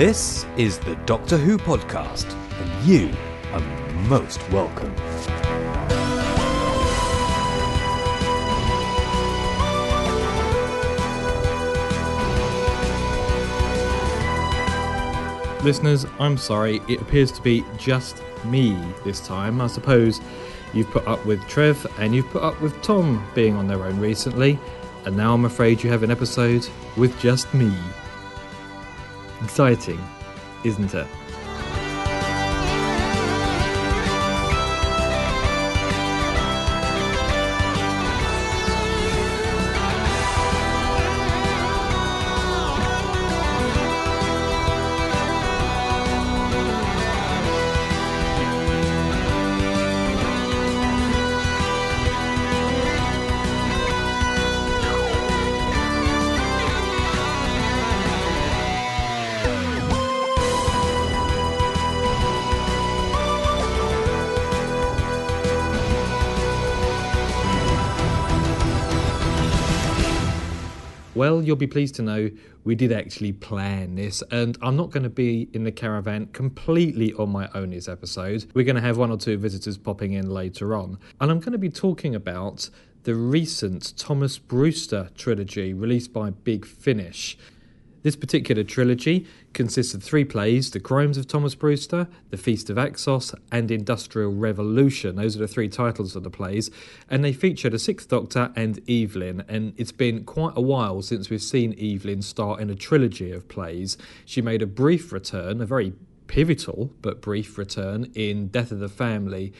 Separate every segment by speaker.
Speaker 1: This is the Doctor Who podcast, and you are most welcome.
Speaker 2: Listeners, I'm sorry, it appears to be just me this time. I suppose you've put up with Trev and you've put up with Tom being on their own recently, and now I'm afraid you have an episode with just me. Exciting, isn't it? You'll be pleased to know we did actually plan this, and I'm not going to be in the caravan completely on my own this episode. We're going to have one or two visitors popping in later on, and I'm going to be talking about the recent Thomas Brewster trilogy released by Big Finish. This particular trilogy consists of three plays The Crimes of Thomas Brewster, The Feast of Axos, and Industrial Revolution. Those are the three titles of the plays, and they feature the Sixth Doctor and Evelyn. And it's been quite a while since we've seen Evelyn star in a trilogy of plays. She made a brief return, a very pivotal but brief return, in Death of the Family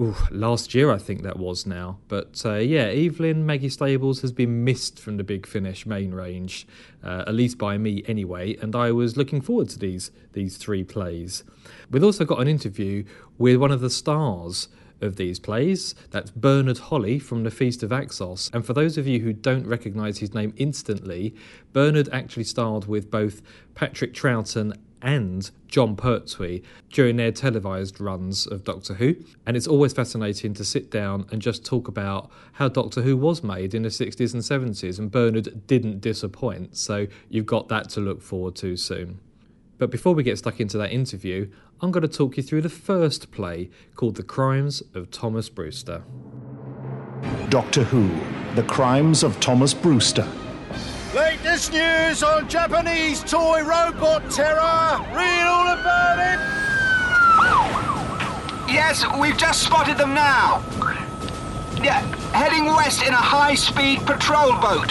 Speaker 2: ooh, last year, I think that was now. But uh, yeah, Evelyn Maggie Stables has been missed from the Big Finish main range, uh, at least by me anyway. And I was looking forward to these these three plays. We've also got an interview with one of the stars of these plays. That's Bernard Holley from The Feast of Axos. And for those of you who don't recognise his name instantly, Bernard actually starred with both Patrick Troughton and Jon Pertwee during their televised runs of Doctor Who. And it's always fascinating to sit down and just talk about how Doctor Who was made in the 60s and 70s. And Bernard didn't disappoint. So you've got that to look forward to soon. But before we get stuck into that interview, I'm going to talk you through the first play called The Crimes of Thomas Brewster.
Speaker 3: Doctor Who The Crimes of Thomas Brewster.
Speaker 4: Latest news on Japanese toy robot terror. Read all about it.
Speaker 5: Yes, we've just spotted them now. Yeah, heading west in a high-speed patrol boat.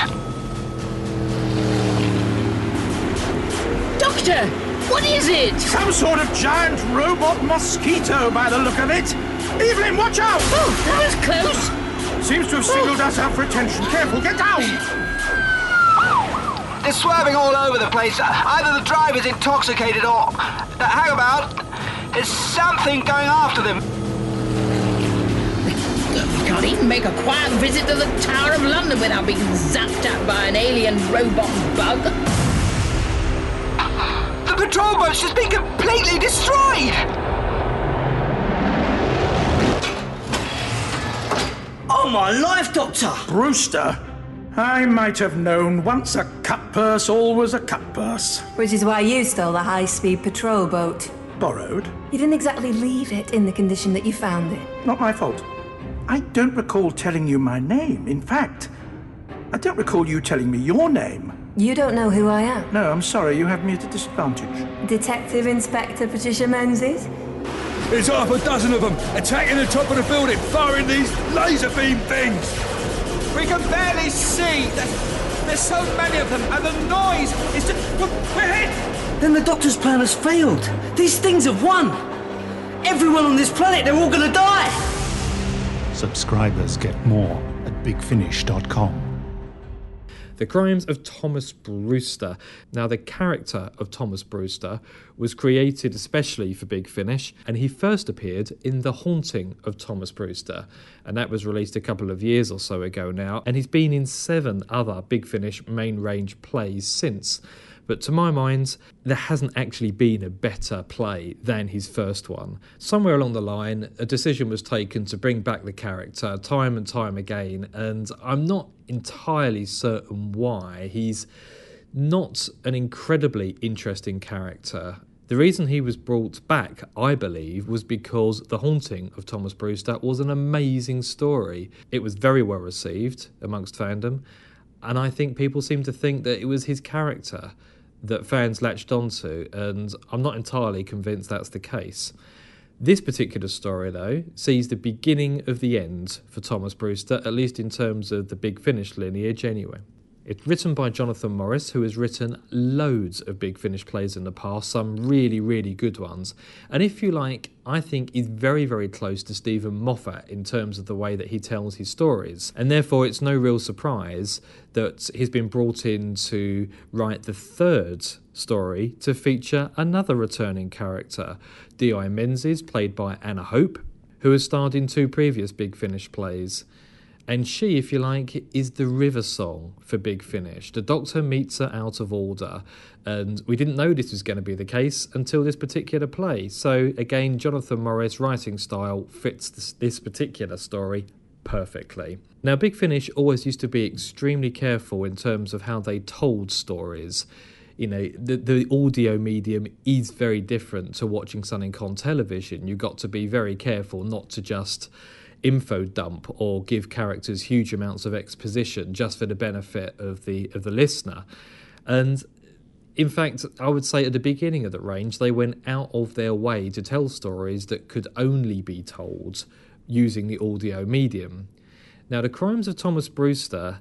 Speaker 6: Doctor, what is it?
Speaker 4: Some sort of giant robot mosquito by the look of it. Evelyn, watch out!
Speaker 6: Oh, that was close.
Speaker 4: Seems to have singled oh. us out for attention. Careful, get down!
Speaker 5: They're swerving all over the place. Either the driver's intoxicated or... Uh, hang about. There's something going after them.
Speaker 6: We can't even make a quiet visit to the Tower of London without being zapped at by an alien robot bug.
Speaker 5: The patrol boat's just been completely destroyed.
Speaker 7: Oh my life, Doctor!
Speaker 4: Brewster, I might have known once a cut purse, always a cut purse.
Speaker 8: Which is why you stole the high speed patrol boat.
Speaker 4: Borrowed.
Speaker 8: You didn't exactly leave it in the condition that you found it.
Speaker 4: Not my fault. I don't recall telling you my name. In fact, I don't recall you telling me your name.
Speaker 8: You don't know who I am.
Speaker 4: No, I'm sorry, you have me at a disadvantage.
Speaker 8: Detective Inspector Patricia Menzies?
Speaker 9: There's half a dozen of them attacking the top of the building, firing these laser beam things.
Speaker 5: We can barely see. There's, there's so many of them, and the noise is just. We're hit!
Speaker 7: Then the Doctor's plan has failed. These things have won. Everyone on this planet, they're all gonna die.
Speaker 3: Subscribers get more at bigfinish.com.
Speaker 2: The Crimes of Thomas Brewster. Now, the character of Thomas Brewster was created especially for Big Finish, and he first appeared in The Haunting of Thomas Brewster, and that was released a couple of years or so ago now, and he's been in seven other Big Finish main range plays since. But to my mind, there hasn't actually been a better play than his first one. Somewhere along the line, a decision was taken to bring back the character time and time again, and I'm not entirely certain why. He's not an incredibly interesting character. The reason he was brought back, I believe, was because The Haunting of Thomas Brewster was an amazing story. It was very well received amongst fandom, and I think people seem to think that it was his character that fans latched onto, and I'm not entirely convinced that's the case. This particular story, though, sees the beginning of the end for Thomas Brewster, at least in terms of the Big Finish lineage, anyway. It's written by Jonathan Morris, who has written loads of Big Finish plays in the past, some really, really good ones. And if you like, I think is very, very close to Steven Moffat in terms of the way that he tells his stories. And therefore, it's no real surprise that he's been brought in to write the third story to feature another returning character, D.I. Menzies, played by Anna Hope, who has starred in two previous Big Finish plays. And she, if you like, is the River Song for Big Finish. The doctor meets her out of order, and we didn't know this was going to be the case until this particular play. So, again, Jonathan Morris' writing style fits this, this particular story perfectly. Now, Big Finish always used to be extremely careful in terms of how they told stories you know the the audio medium is very different to watching something on television you've got to be very careful not to just info dump or give characters huge amounts of exposition just for the benefit of the of the listener. And in fact, I would say at the beginning of the range, they went out of their way to tell stories that could only be told using the audio medium. Now, The Crimes of Thomas Brewster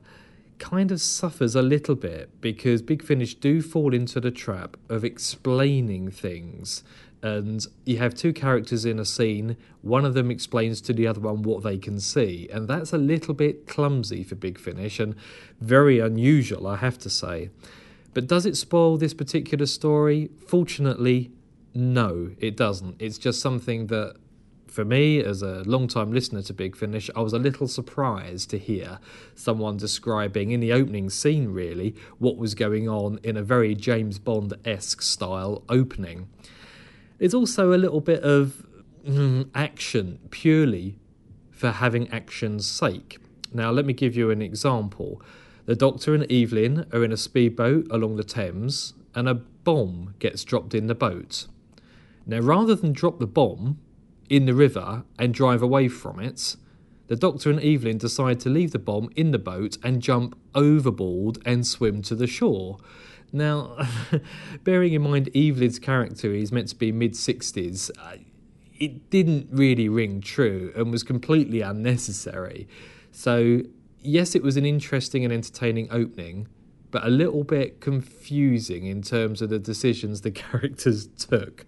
Speaker 2: kind of suffers a little bit because Big Finish do fall into the trap of explaining things and you have two characters in a scene. One of them explains to the other one what they can see, and that's a little bit clumsy for Big Finish and very unusual, I have to say. But does it spoil this particular story? Fortunately, no, it doesn't. It's just something that, for me, as a long-time listener to Big Finish, I was a little surprised to hear someone describing, in the opening scene really, what was going on in a very James Bond esque style opening. There's also a little bit of mm, action purely for having action's sake. Now, let me give you an example. The Doctor and Evelyn are in a speedboat along the Thames, and a bomb gets dropped in the boat. Now, rather than drop the bomb in the river and drive away from it, the Doctor and Evelyn decide to leave the bomb in the boat and jump overboard and swim to the shore. Now, bearing in mind Evelyn's character is meant to be mid 60s, uh, it didn't really ring true and was completely unnecessary. So, yes, it was an interesting and entertaining opening, but a little bit confusing in terms of the decisions the characters took.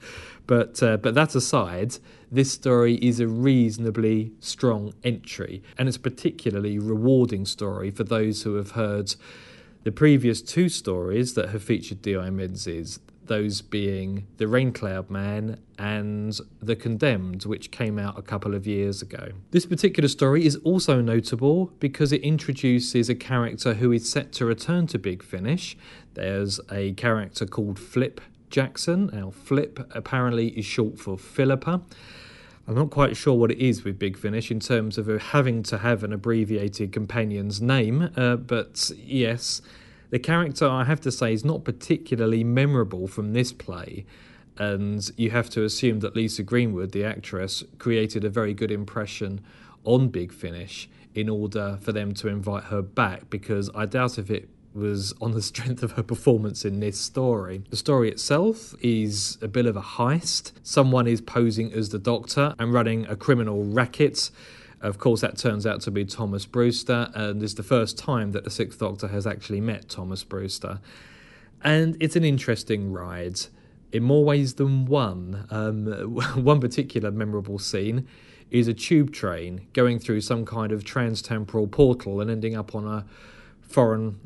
Speaker 2: But uh, but that aside, this story is a reasonably strong entry, and it's a particularly rewarding story for those who have heard the previous two stories that have featured D.I. Menzies, those being The Raincloud Man and The Condemned, which came out a couple of years ago. This particular story is also notable because it introduces a character who is set to return to Big Finish. There's a character called Flip Jackson. Now, Flip apparently is short for Philippa. I'm not quite sure what it is with Big Finish in terms of having to have an abbreviated companion's name, uh, but yes, the character I have to say is not particularly memorable from this play, and you have to assume that Lisa Greenwood, the actress, created a very good impression on Big Finish in order for them to invite her back because I doubt if it was on the strength of her performance in this story. The story itself is a bit of a heist. Someone is posing as the doctor and running a criminal racket. Of course, that turns out to be Thomas Brewster, and it's the first time that the Sixth Doctor has actually met Thomas Brewster. And it's an interesting ride in more ways than one. Um, one particular memorable scene is a tube train going through some kind of trans-temporal portal and ending up on a foreign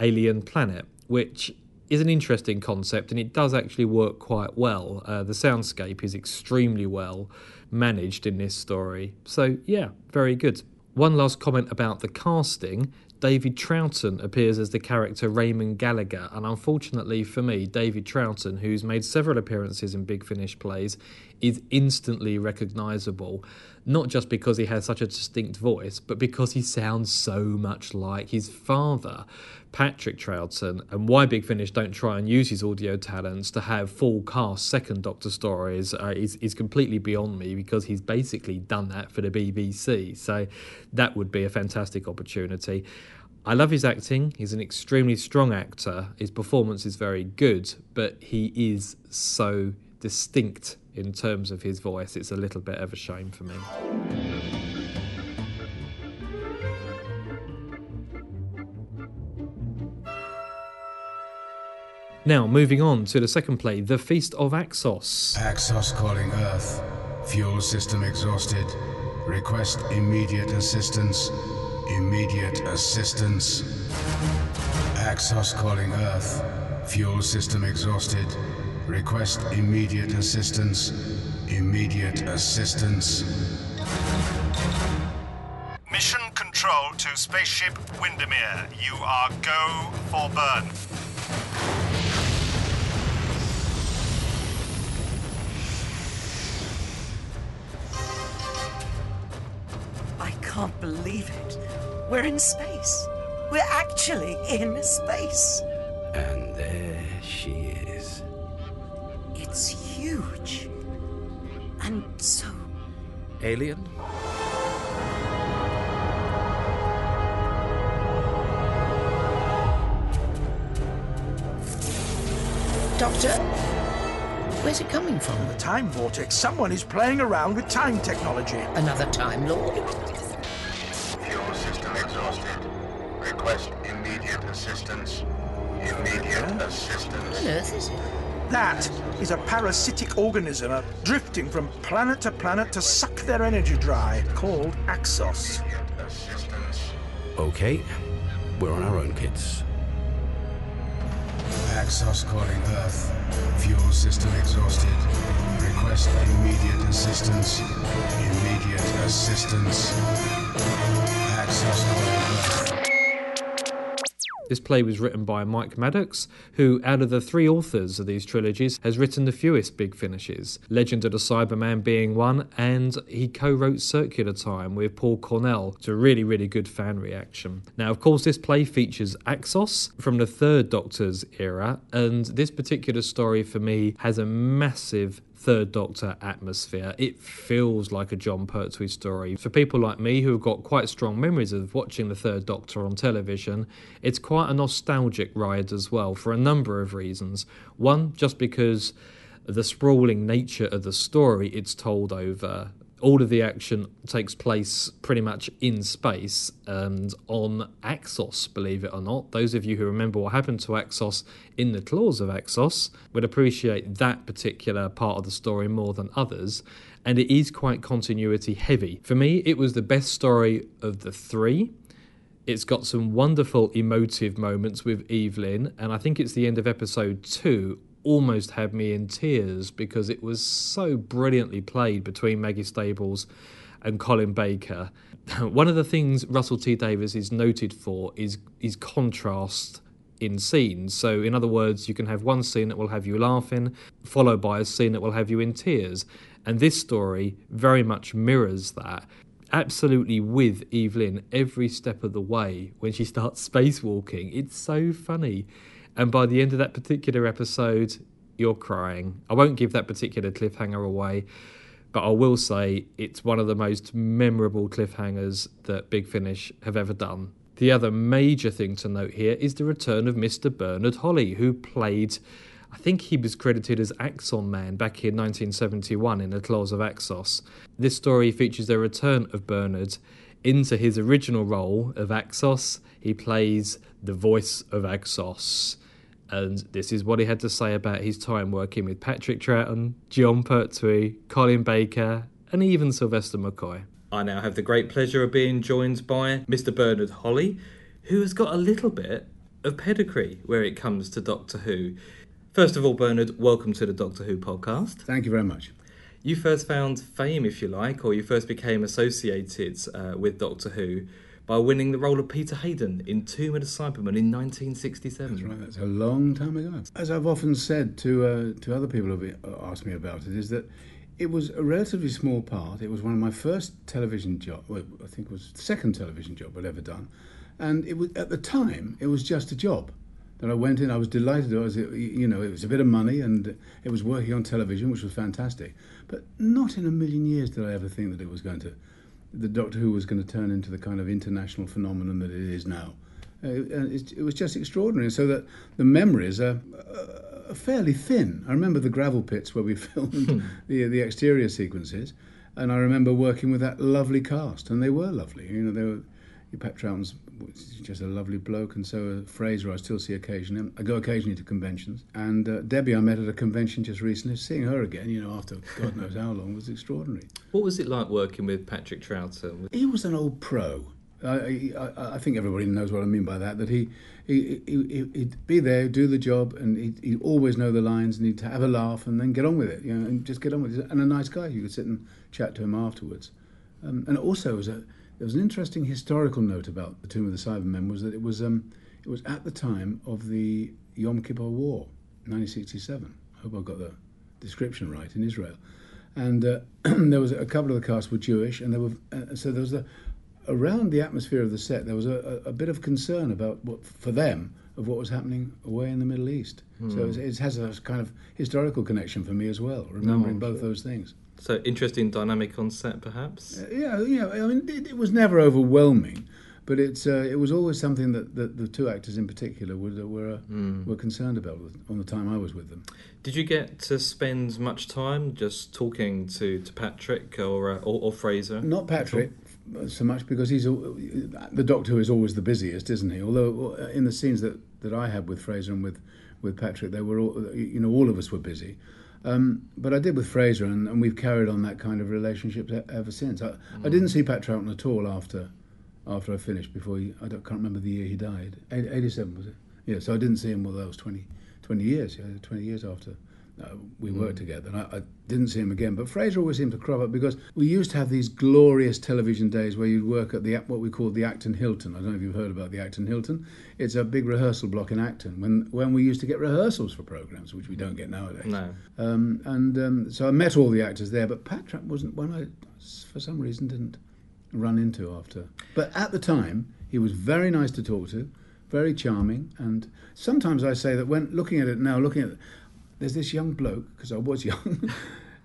Speaker 2: alien planet, which is an interesting concept and it does actually work quite well. Uh, the soundscape is extremely well managed in this story. So, yeah, very good. One last comment about the casting. David Troughton appears as the character Raymond Gallagher, and unfortunately for me, David Troughton, who's made several appearances in Big Finish plays, is instantly recognisable. Not just because he has such a distinct voice, but because he sounds so much like his father, Patrick Troughton, and why Big Finish don't try and use his audio talents to have full cast second Doctor stories uh, is, is completely beyond me because he's basically done that for the BBC. So that would be a fantastic opportunity. I love his acting. He's an extremely strong actor. His performance is very good, but he is so distinct in terms of his voice. It's a little bit of a shame for me. Now, moving on to the second play, The Feast of Axos.
Speaker 10: Axos calling Earth. Fuel system exhausted. Request immediate assistance. Immediate assistance. Axos calling Earth. Fuel system exhausted. Request immediate assistance. Immediate assistance.
Speaker 11: Mission control to spaceship Windermere. You are go for burn.
Speaker 12: I can't believe it. We're in space. We're actually in space.
Speaker 13: And there she is.
Speaker 12: It's huge. And so.
Speaker 13: Alien?
Speaker 6: Doctor, where's it coming from?
Speaker 4: The time vortex. Someone is playing around with time technology.
Speaker 6: Another Time Lord? Is
Speaker 4: a parasitic organism uh, drifting from planet to planet to suck their energy dry, called Axos.
Speaker 13: Okay, we're on our own, kids.
Speaker 10: Axos calling Earth. Fuel system exhausted. Request immediate assistance. Immediate assistance. Axos calling Earth.
Speaker 2: This play was written by Mike Maddox, who, out of the three authors of these trilogies, has written the fewest big finishes. Legend of the Cybermen being one, and he co wrote Circular Time with Paul Cornell to really, really good fan reaction. Now, of course, this play features Axos from the Third Doctor's era, and this particular story for me has a massive Third Doctor atmosphere. It feels like a Jon Pertwee story. For people like me who have got quite strong memories of watching the Third Doctor on television, it's quite a nostalgic ride as well for a number of reasons. One, just because the sprawling nature of the story it's told over all of the action takes place pretty much in space and on Axos, believe it or not. Those of you who remember what happened to Axos in the claws of Axos would appreciate that particular part of the story more than others. And it is quite continuity heavy. For me, it was the best story of the three. It's got some wonderful emotive moments with Evelyn, and I think it's the end of episode two almost had me in tears because it was so brilliantly played between Maggie Stables and Colin Baker. One of the things Russell T Davies is noted for is is contrast in scenes. So in other words, you can have one scene that will have you laughing followed by a scene that will have you in tears. And this story very much mirrors that absolutely with Evelyn every step of the way when she starts spacewalking. It's so funny. And by the end of that particular episode, you're crying. I won't give that particular cliffhanger away, but I will say it's one of the most memorable cliffhangers that Big Finish have ever done. The other major thing to note here is the return of Mr. Bernard Holley, who played, I think he was credited as Axon Man back in 1971 in The Claws of Axos. This story features the return of Bernard into his original role of Axos. He plays the voice of Axos. And this is what he had to say about his time working with Patrick Troughton, Jon Pertwee, Colin Baker, and even Sylvester McCoy. I now have the great pleasure of being joined by Mr. Bernard Holley, who has got a little bit of pedigree where it comes to Doctor Who. First of all, Bernard, welcome to the Doctor Who podcast.
Speaker 14: Thank you very much.
Speaker 2: You first found fame, if you like, or you first became associated uh, with Doctor Who by winning the role of Peter Haydon in Tomb of the Cybermen in 1967.
Speaker 14: That's right. That's a long time ago. As I've often said to uh, to other people who've asked me about it, is that it was a relatively small part. It was one of my first television job. Well, I think it was the second television job I'd ever done, and it was at the time it was just a job that I went in. I was delighted. I was, you know, it was a bit of money, and it was working on television, which was fantastic. But not in a million years did I ever think that it was going to, the Doctor Who was going to turn into the kind of international phenomenon that it is now. Uh, it, it was just extraordinary. So that the memories are, are fairly thin. I remember the gravel pits where we filmed the the exterior sequences, and I remember working with that lovely cast, and they were lovely. You know, they were. Pat Troughton's just a lovely bloke, and so Frazer I still see occasionally. I go occasionally to conventions, and uh, Debbie I met at a convention just recently. Seeing her again, you know, after God knows how long, was extraordinary.
Speaker 2: What was it like working with Patrick Troughton?
Speaker 14: He was an old pro. I, I, I, think everybody knows what I mean by that. That he, he, he, he'd be there, do the job, and he'd, he'd, always know the lines, and he'd have a laugh, and then get on with it, you know, and just get on with it. And a nice guy, you could sit and chat to him afterwards. Um, and also, was a there was an interesting historical note about the Tomb of the Cybermen was that it was um, it was at the time of the Yom Kippur War, 1967. I hope I got the description right in Israel, and uh, there was a couple of the cast were Jewish, and there were uh, so there was a around the atmosphere of the set there was a, a, a, bit of concern about what for them of what was happening away in the Middle East. Mm. So it, has a kind of historical connection for me as well, remembering no, both sure. those things.
Speaker 2: So interesting dynamic on set, perhaps.
Speaker 14: Uh, yeah, yeah. I mean, it, it, was never overwhelming, but it's uh, it was always something that, that the two actors in particular were were, mm. were concerned about on the time I was with them.
Speaker 2: Did you get to spend much time just talking to, to Patrick or, uh, or, or Frazer?
Speaker 14: Not Patrick so much because he's the Doctor is always the busiest, isn't he? Although uh, in the scenes that, that I had with Frazer and with with Patrick, they were all you know all of us were busy. Um, but I did with Frazer, and, and, we've carried on that kind of relationship ever since. I, mm. I didn't see Pat Troughton at all after after I finished. Before he, I can't remember the year he died. 87 was it? Yeah. So I didn't see him. Well, that was 20, 20 years. Yeah, 20 years after uh, we mm. worked together. And I, I, didn't see him again. But Frazer always seemed to crop up because we used to have these glorious television days where you'd work at the what we called the Acton Hilton. I don't know if you've heard about the Acton Hilton. It's a big rehearsal block in Acton when when we used to get rehearsals for programs, which we don't get nowadays.
Speaker 2: No.
Speaker 14: Um, and um, so I met all the actors there, but Pat Trapp wasn't one I, for some reason, didn't run into after. But at the time, he was very nice to talk to very charming. And sometimes I say that when looking at it now, looking at there's this young bloke, because I was young,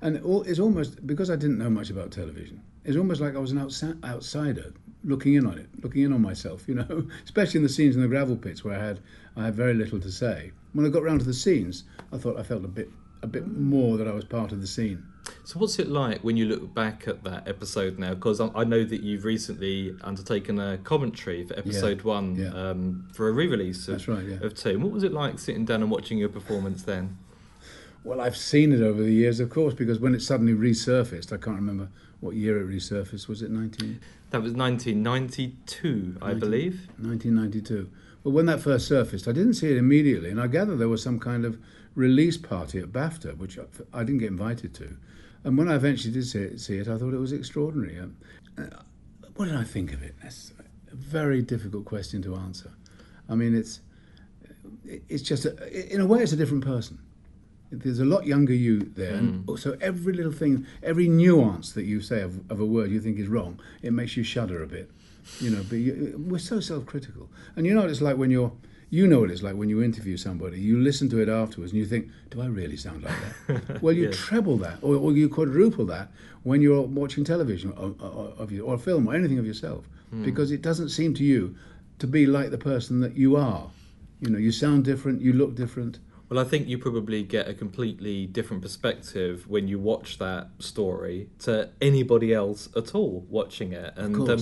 Speaker 14: and it's almost, because I didn't know much about television, it's almost like I was an outsi- outsider looking in on it, looking in on myself, you know, especially in the scenes in the gravel pits where I had, I had very little to say. When I got round to the scenes, I thought I felt a bit, a bit more that I was part of the scene.
Speaker 2: So, what's it like when you look back at that episode now? Because I know that you've recently undertaken a commentary for episode
Speaker 14: yeah,
Speaker 2: one
Speaker 14: yeah.
Speaker 2: Um, for a re release of,
Speaker 14: right, yeah.
Speaker 2: of two. What was it like sitting down and watching your performance then?
Speaker 14: Well, I've seen it over the years, of course, because when it suddenly resurfaced, I can't remember what year it resurfaced. Was it 19?
Speaker 2: That was 1992, I believe.
Speaker 14: 1992. Well, when that first surfaced, I didn't see it immediately, and I gather there was some kind of release party at BAFTA, which I didn't get invited to. And when I eventually did see it, see it I thought it was extraordinary. Um, uh, what did I think of it? That's a very difficult question to answer. I mean, it's it's just a, in a way, it's a different person there's a lot younger you there, mm. so every little thing, every nuance that you say of, of, a word you think is wrong, it makes you shudder a bit. You know, but you, we're so self-critical, and you know what it's like when you're, you know what it's like when you interview somebody. You listen to it afterwards, and you think, "Do I really sound like that?" well, you yes. treble that, or, or, you quadruple that when you're watching television of, of you, or film or anything of yourself, mm. because it doesn't seem to you to be like the person that you are. You know, you sound different, you look different
Speaker 2: well, I think you probably get a completely different perspective when you watch that story to anybody else at all watching it.
Speaker 14: And um,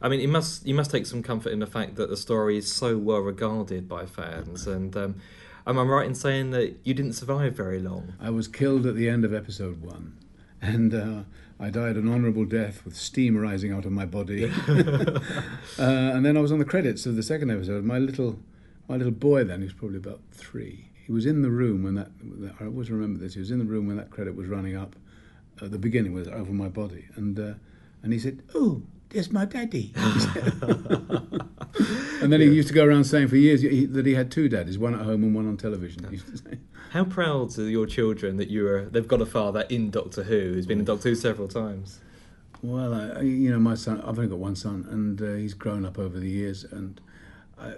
Speaker 2: I mean, you must you must take some comfort in the fact that the story is so well regarded by fans. And um, am I right in saying that you didn't survive very long?
Speaker 14: I was killed at the end of episode one, and. Uh, I died an honourable death with steam rising out of my body, uh, and then I was on the credits of the second episode. My little, my little boy then, he was probably about three he was in the room when that, I always remember this, he was in the room when that credit was running up at the beginning with over my body. And, uh, and he said, Oh, there's my daddy. and then he used to go around saying for years he, that he had two daddies, one at home and one on television. He used to say.
Speaker 2: How proud are your children that you are? They've got a father in Doctor Who who's been in Doctor Who several times.
Speaker 14: Well, I- you know, my son. I've only got one son, and uh, he's grown up over the years. And I,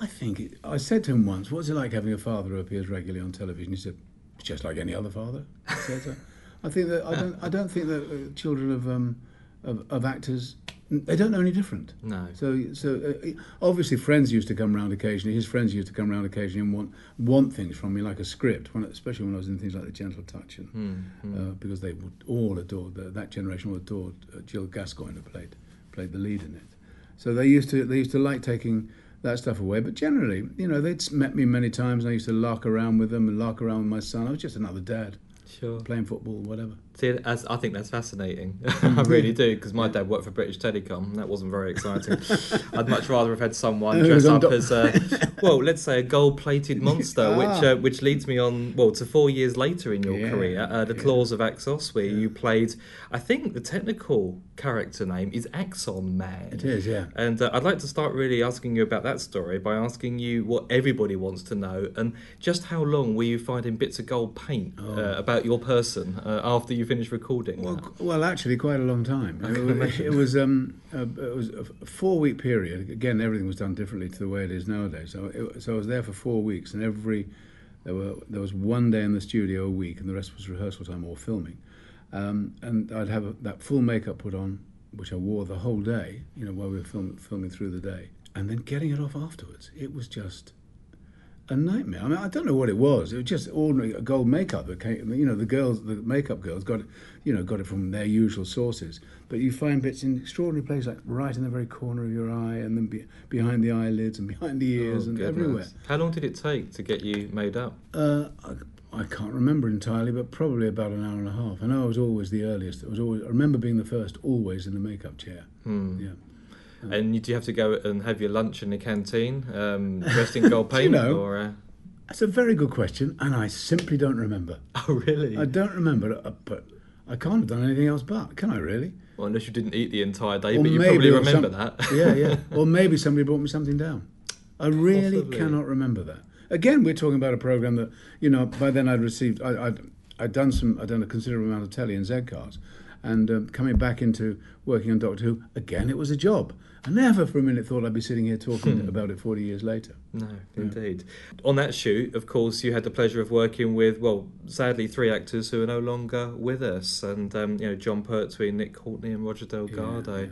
Speaker 14: I- think it, I said to him once, "What's it like having a father who appears regularly on television?" He said, "It's just like any other father." I said, so. I think that I don't. I don't think that uh, children of um, of, of actors they don't know any different.
Speaker 2: No.
Speaker 14: So, so uh, obviously, friends used to come round occasionally. His friends used to come round occasionally and want want things from me, like a script. When, especially when I was in things like The Gentle Touch, and
Speaker 2: Hmm,
Speaker 14: uh, because they would all adored the, that generation all adored uh, Jill Gascoigne, who played played the lead in it. So they used to they used to like taking that stuff away. But generally, you know, they'd met me many times, and I used to lark around with them and lark around with my son. I was just another dad,
Speaker 2: Sure.
Speaker 14: playing football, whatever.
Speaker 2: See, as, I think that's fascinating. I really do, because my dad worked for British Telecom. That wasn't very exciting. I'd much rather have had someone dress up as, a, well, let's say a gold-plated monster, which
Speaker 14: Ah.
Speaker 2: uh, which leads me on, well, to four years later in your
Speaker 14: Yeah,
Speaker 2: career, uh, The Claws of Axos, where you played, I think the technical character name is Axon Man.
Speaker 14: It is, yeah.
Speaker 2: And uh, I'd like to start really asking you about that story by asking you what everybody wants to know and just how long were you finding bits of gold paint
Speaker 14: Oh.
Speaker 2: uh, about your person uh, after you finished recording?
Speaker 14: Well,
Speaker 2: that?
Speaker 14: well, actually, quite a long time. It was, it was um, a, it was a four-week period. Again, everything was done differently to the way it is nowadays. So, it, so I was there for four weeks, and every there were there was one day in the studio a week, and the rest was rehearsal time or filming. Um, and I'd have a, that full makeup put on, which I wore the whole day. You know, while we were film, filming through the day, and then getting it off afterwards. It was just a nightmare. I mean, I don't know what it was. It was just ordinary gold makeup that came. You know, the girls, the makeup girls, got it. You know, got it from their usual sources. But you find bits in extraordinary places, like right in the very corner of your eye, and then be, behind the eyelids, and behind the ears,
Speaker 2: Oh,
Speaker 14: and
Speaker 2: goodness.
Speaker 14: everywhere.
Speaker 2: How long did it take to get you made up?
Speaker 14: Uh, I, I can't remember entirely, but probably about an hour and a half. I know I was always the earliest. I was always. I remember being the first, always in the makeup chair.
Speaker 2: Hmm.
Speaker 14: Yeah.
Speaker 2: And you- do you have to go and have your lunch in the canteen, um, dressed in gold
Speaker 14: Do you
Speaker 2: paint,
Speaker 14: know-
Speaker 2: or? Uh...
Speaker 14: That's a very good question, and I simply don't remember.
Speaker 2: Oh, really?
Speaker 14: I don't remember, uh, but I can't have done anything else but. Can I really?
Speaker 2: Well, unless you didn't eat the entire day,
Speaker 14: Or
Speaker 2: but you probably remember
Speaker 14: some-
Speaker 2: that.
Speaker 14: yeah, yeah. Or maybe somebody brought me something down. I really
Speaker 2: Possibly.
Speaker 14: cannot remember that. Again, we're talking about a program that you know. By then, I'd received. I, I'd I'd done some. I'd done a considerable amount of telly and Z cars, and um, coming back into working on Doctor Who again, it was a job. I never for a minute thought I'd be sitting here talking
Speaker 2: Hmm.
Speaker 14: about it forty years later.
Speaker 2: No, indeed. On that shoot, of course, you had the pleasure of working with, well, sadly, three actors who are no longer with us, and um, you know, Jon Pertwee, Nick Courtney, and Roger Delgado.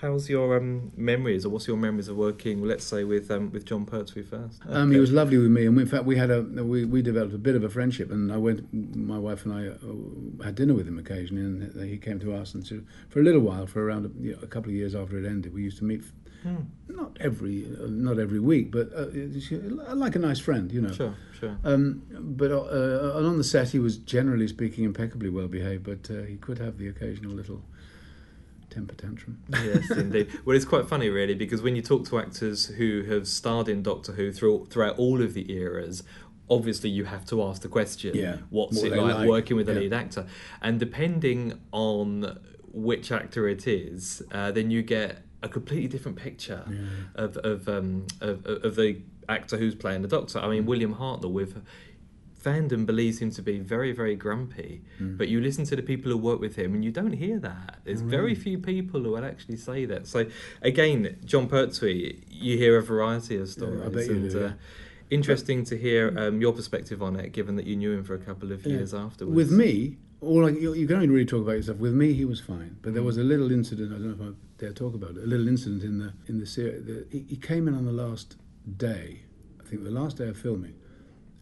Speaker 2: How's your um, memories, or what's your memories of working, let's say, with um, with Jon Pertwee first?
Speaker 14: Um, he was lovely with me, and we, in fact, we had a we, we developed a bit of a friendship. And I went, my wife and I uh, had dinner with him occasionally, and he came to us. And so for a little while, for around a, you know, a couple of years after it ended, we used to meet.
Speaker 2: Hmm.
Speaker 14: Not every, uh, not every week, but uh, uh, like a nice friend, you know.
Speaker 2: Sure, sure.
Speaker 14: Um, but uh, and on the set, he was generally speaking impeccably well behaved, but uh, he could have the occasional little temper tantrum.
Speaker 2: yes, indeed. Well, it's quite funny, really, because when you talk to actors who have starred in Doctor Who through, throughout all of the eras, obviously you have to ask the question:
Speaker 14: Yeah.
Speaker 2: What's
Speaker 14: What
Speaker 2: it like,
Speaker 14: like,
Speaker 2: working with a
Speaker 14: yeah.
Speaker 2: lead actor? And depending on which actor it is, uh, then you get a completely different picture of of, um, of of the actor who's playing the Doctor. I mean, William Hartnell with. Fandom believes him to be very, very grumpy,
Speaker 14: Mm.
Speaker 2: but you listen to the people who work with him and you don't hear that. There's very few people who will actually say that. So, again, Jon Pertwee, you hear a variety of stories.
Speaker 14: You
Speaker 2: and,
Speaker 14: do,
Speaker 2: uh,
Speaker 14: yeah.
Speaker 2: interesting to hear um, your perspective on it, given that you knew him for a couple of
Speaker 14: Yeah.
Speaker 2: years afterwards.
Speaker 14: With me, all I, you, you can only really talk about yourself. With me, he was fine, but there was a little incident. I don't know if I dare talk about it. A little incident in the in the series. The, he, he came in on the last day, I think the last day of filming,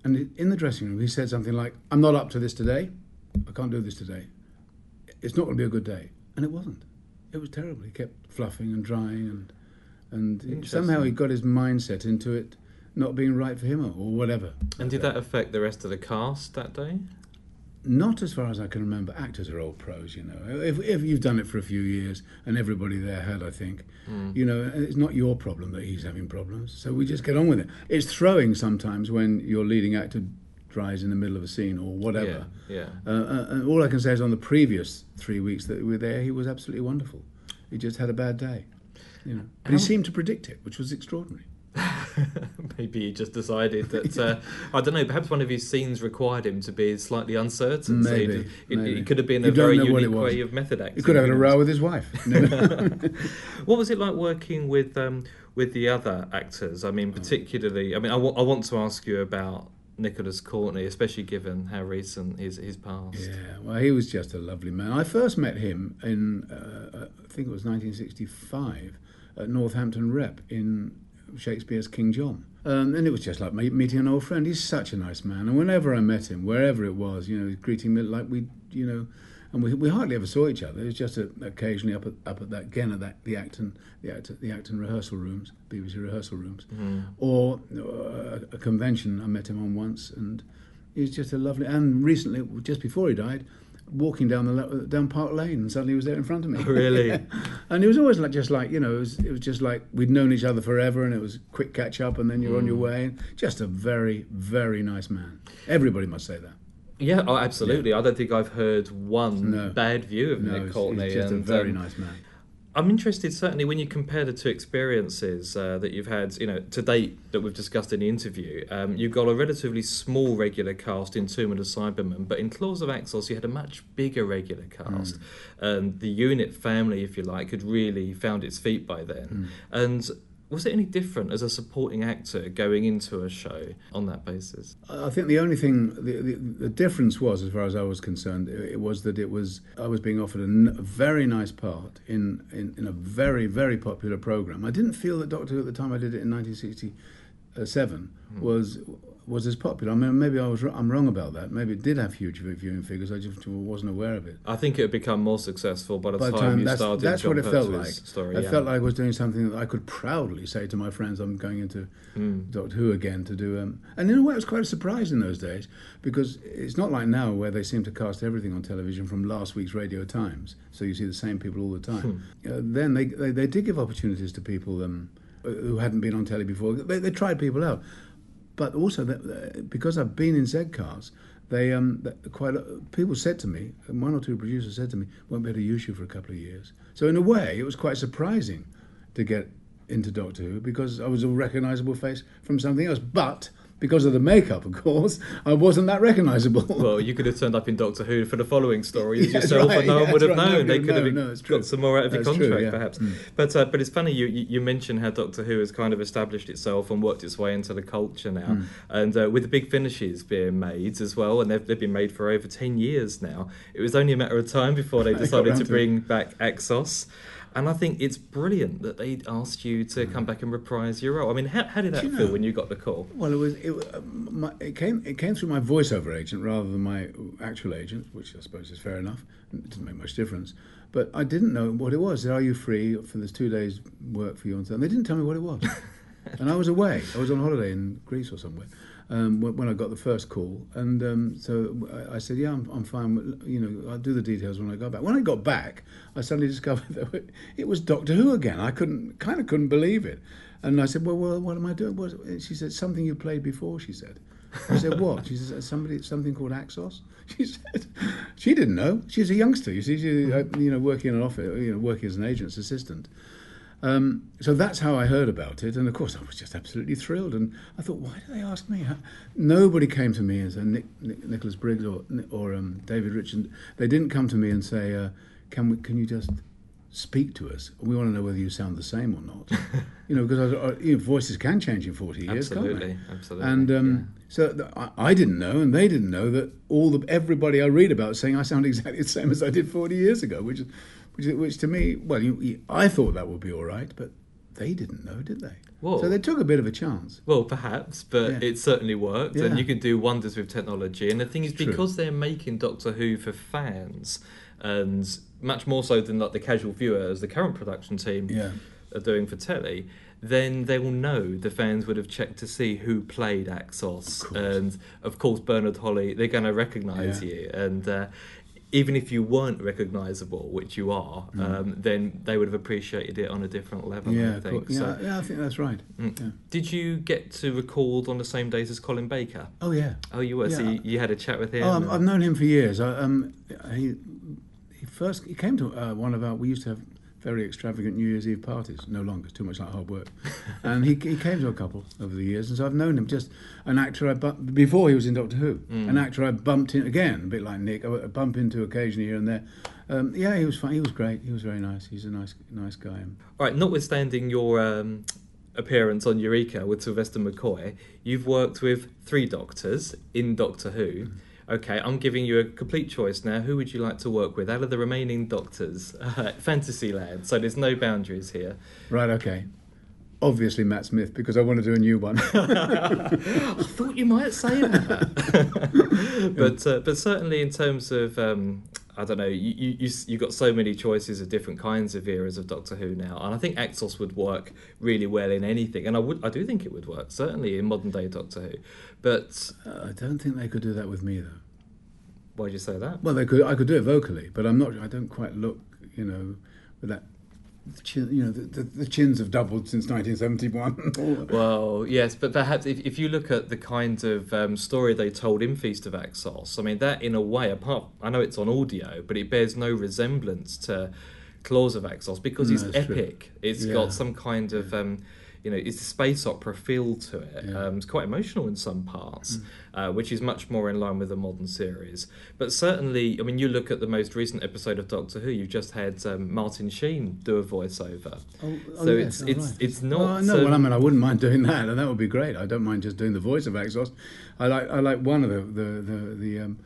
Speaker 14: and in the dressing room he said something like, "I'm not up to this today. I can't do this today. It's not going to be a good day." And it wasn't. It was terrible. He kept fluffing and drying, and and somehow he got his mindset into it not being right for him or, or whatever.
Speaker 2: and did that affect the rest of the cast that day?
Speaker 14: Not as far as I can remember. Actors are all pros, you know. If, if you've done it for a few years, and everybody there had, I think,
Speaker 2: Mm.
Speaker 14: you know, it's not your problem that he's having problems. So we just get on with it. It's throwing sometimes when your leading actor dries in the middle of a scene or whatever.
Speaker 2: Yeah,
Speaker 14: Uh, uh, and all I can say is on the previous three weeks that we were there, he was absolutely wonderful. he just had a bad day. You know, but he seemed to predict it, which was extraordinary.
Speaker 2: Maybe he just decided that uh, I don't know. Perhaps one of his scenes required him to be slightly uncertain. so he
Speaker 14: Maybe,
Speaker 2: did- it,
Speaker 14: maybe.
Speaker 2: it could have been a very unique way of method acting.
Speaker 14: He could have had a row with his wife. know.
Speaker 2: What was it like working with um, with the other actors? I mean, particularly. I mean, I want to ask you about Nicholas Courtney, especially given how recent his his past.
Speaker 14: Yeah, well, he was just a lovely man. I first met him in, uh, I think it was 1965, at Northampton Rep in Shakespeare's King John. Um, and it was just like meeting an old friend. He's such a nice man. And whenever I met him, wherever it was, you know, he's greeting me like we, you know, and we, we hardly ever saw each other. It was just a, occasionally up at, up at that, again, at that, the Acton, the Acton, the Acton rehearsal rooms, BBC rehearsal rooms,
Speaker 2: Mhm.
Speaker 14: or uh, a convention. I met him on once, and he's just a lovely. And recently, just before he died, walking down the down Park Lane, and suddenly he was there in front of me.
Speaker 2: Really?
Speaker 14: and it was always like just like you know, it was, it was just like we'd known each other forever, and it was quick catch up, and then you're on your
Speaker 2: Mm.
Speaker 14: way. Just a very, very nice man. Everybody must say that.
Speaker 2: Yeah, oh, absolutely. I don't think I've heard one
Speaker 14: No.
Speaker 2: bad view of
Speaker 14: No,
Speaker 2: Nick Courtney.
Speaker 14: he's just a very
Speaker 2: um,
Speaker 14: nice man.
Speaker 2: I'm interested, certainly, when you compare the two experiences uh, that you've had, you know, to date that we've discussed in the interview. Um, you've got a relatively small regular cast in Tomb of the Cybermen, but in Claws of Axos, you had a much bigger regular cast. And the unit family, if you like, had really found its feet by then. And was it any different as a supporting actor going into a show on that basis?
Speaker 14: I think the only thing, the, the, the difference was, as far as I was concerned, it, it was that it was I was being offered a, n- a very nice part in, in, in a very very popular program. I didn't feel that Doctor Who at the time I did it in 1967 hmm. was was as popular. I mean, maybe I was I'm wrong about that. Maybe it did have huge viewing figures. I just wasn't aware of it.
Speaker 2: I think it had become more successful by the
Speaker 14: By
Speaker 2: time,
Speaker 14: time
Speaker 2: you
Speaker 14: that's,
Speaker 2: started.
Speaker 14: that's
Speaker 2: John
Speaker 14: what it felt like.
Speaker 2: Story,
Speaker 14: I
Speaker 2: yeah.
Speaker 14: felt like I was doing something that I could proudly say to my friends, "I'm going into
Speaker 2: Mm.
Speaker 14: Doctor Who again to do." Um, and in a way, it was quite a surprise in those days because it's not like now where they seem to cast everything on television from last week's Radio Times, so you see the same people all the time. Uh, then they, they they did give opportunities to people um, who hadn't been on telly before. They, they tried people out, but also that, because I've been in Z cars. They um quite people said to me, one or two producers said to me, "Won't be able to use you for a couple of years." So in a way, it was quite surprising to get into Doctor Who because I was a recognisable face from something else. But because of the makeup, of course, I wasn't that recognisable.
Speaker 2: Well, you could have turned up in Doctor Who for the following story
Speaker 14: Yeah,
Speaker 2: yourself,
Speaker 14: right,
Speaker 2: and no
Speaker 14: yeah,
Speaker 2: one would have
Speaker 14: right,
Speaker 2: known.
Speaker 14: one
Speaker 2: they could have
Speaker 14: have no, true.
Speaker 2: got some more out of your
Speaker 14: That's true,
Speaker 2: contract,
Speaker 14: yeah.
Speaker 2: perhaps.
Speaker 14: Mm.
Speaker 2: But uh, but it's funny you, you you mentioned how Doctor Who has kind of established itself and worked its way into the culture now,
Speaker 14: Mm.
Speaker 2: and uh, with the big finishes being made as well, and they've, they've been made for over ten years now. It was only a matter of time before they decided to
Speaker 14: to
Speaker 2: bring back Axos. And I think it's brilliant that they asked you to come back and reprise your role. I mean, how, how did that feel
Speaker 14: know-
Speaker 2: when you got the call?
Speaker 14: Well, it was it, uh, my, it came it came through my voiceover agent rather than my actual agent, which I suppose is fair enough. It didn't make much difference, but I didn't know what it was. Said, Are you free for this two days work for you? And they didn't tell me what it was, and I was away. I was on holiday in Greece or somewhere. Um, when I got the first call, and um, so I- said, "Yeah, I'm, I'm fine. You know, I'll do the details when I go back." When I got back, I suddenly discovered that it was Doctor Who again. I couldn't, kind of couldn't believe it, and I said, "Well, well what am I doing?" What? She said, "Something you played before." She said. I said, "What?" She said, "Somebody, something called Axos." She said, "She didn't know. She's a youngster. You see, she, uh, you know, working in an office, you know, working as an agent's assistant." Um, so that's how I heard about it, and of course I was just absolutely thrilled. And I thought, why did they ask me? Nobody came to me and said Nick, Nick, Nicholas Briggs or or um, David Richard. They didn't come to me and say, uh, "Can we? Can you just speak to us? We want to know whether you sound the same or not." you know, because I, I, you know, voices can change in forty years, can't
Speaker 2: Absolutely,
Speaker 14: they?
Speaker 2: absolutely,
Speaker 14: And um, so th- I, I didn't know, and they didn't know that all the everybody I read about saying I sound exactly the same as I did forty years ago, which is which, which to me, well, you, you, I thought that would be all right, but they didn't know, did they?
Speaker 2: Well-
Speaker 14: so they took a bit of a chance.
Speaker 2: Well, perhaps, but
Speaker 14: Yeah.
Speaker 2: it certainly worked, and you can do wonders with technology. And the thing is,
Speaker 14: True.
Speaker 2: because they're making Doctor Who for fans, and much more so than like the casual viewer, as the current production team
Speaker 14: Yeah.
Speaker 2: are doing for telly, then they will know the fans would have checked to see who played Axos, and of course Bernard Holley. They're going to recognise
Speaker 14: Yeah.
Speaker 2: you, and. Uh, even if you weren't recognisable, which you are,
Speaker 14: Mm.
Speaker 2: um, then they would have appreciated it on a different level.
Speaker 14: Yeah,
Speaker 2: I think.
Speaker 14: yeah,
Speaker 2: So-
Speaker 14: yeah, I think that's right.
Speaker 2: Mm.
Speaker 14: Yeah.
Speaker 2: Did you get to record on the same days as Colin Baker?
Speaker 14: Oh yeah.
Speaker 2: Oh, you were. So you, you had a chat with him.
Speaker 14: Oh, I've known him for years. I, um, he, he first he came to uh, one of our. We used to have very extravagant New Year's Eve parties. No longer, too much like hard work. and he, he came to a couple over the years, and so I've known him. Just an actor I bu- before he was in Doctor Who,
Speaker 2: Mm.
Speaker 14: an actor I bumped in again, a bit like Nick. I bump into occasionally here and there. Um, yeah, he was fine. He was great. He was very nice. He's a nice, nice guy.
Speaker 2: All right, notwithstanding your um, appearance on Eureka with Sylvester McCoy, you've worked with three doctors in Doctor Who. Okay, I'm giving you a complete choice now. Who would you like to work with out of the remaining doctors? Uh, Fantasyland, so there's no boundaries here.
Speaker 14: Right. Okay. Obviously Matt Smith because I want to do a new one.
Speaker 2: I thought you might say that. but uh, but certainly in terms of um, I don't know, you, you you you got so many choices of different kinds of eras of Doctor Who now, and I think Axos would work really well in anything, and I would I do think it would work certainly in modern day Doctor Who. But
Speaker 14: I don't think they could do that with me though.
Speaker 2: Why'd you say that?
Speaker 14: Well, they could. I could do it vocally, but I'm not. I don't quite look. You know, with that. Chin, you know, the, the, the chins have doubled since 1971.
Speaker 2: Well, yes, but perhaps if, if you look at the kind of um, story they told in Feast of Axos, I mean, that in a way, apart, I know it's on audio, but it bears no resemblance to Claws of Axos because
Speaker 14: No,
Speaker 2: it's
Speaker 14: that's true.
Speaker 2: epic. It's
Speaker 14: Yeah.
Speaker 2: got some kind of, um, you know, it's a space opera feel to it. Um, it's quite emotional in some parts,
Speaker 14: Mm.
Speaker 2: uh, which is much more in line with the modern series. But certainly, I mean, you look at the most recent episode of Doctor Who, you've just had um, Martin Sheen do a voiceover.
Speaker 14: Oh, oh,
Speaker 2: so
Speaker 14: yes,
Speaker 2: it's
Speaker 14: oh,
Speaker 2: it's
Speaker 14: right.
Speaker 2: it's not.
Speaker 14: Well, no, well, I mean, I wouldn't mind doing that, and that would be great. I don't mind just doing the voice of Axos. I like, I like one of the the the, the um,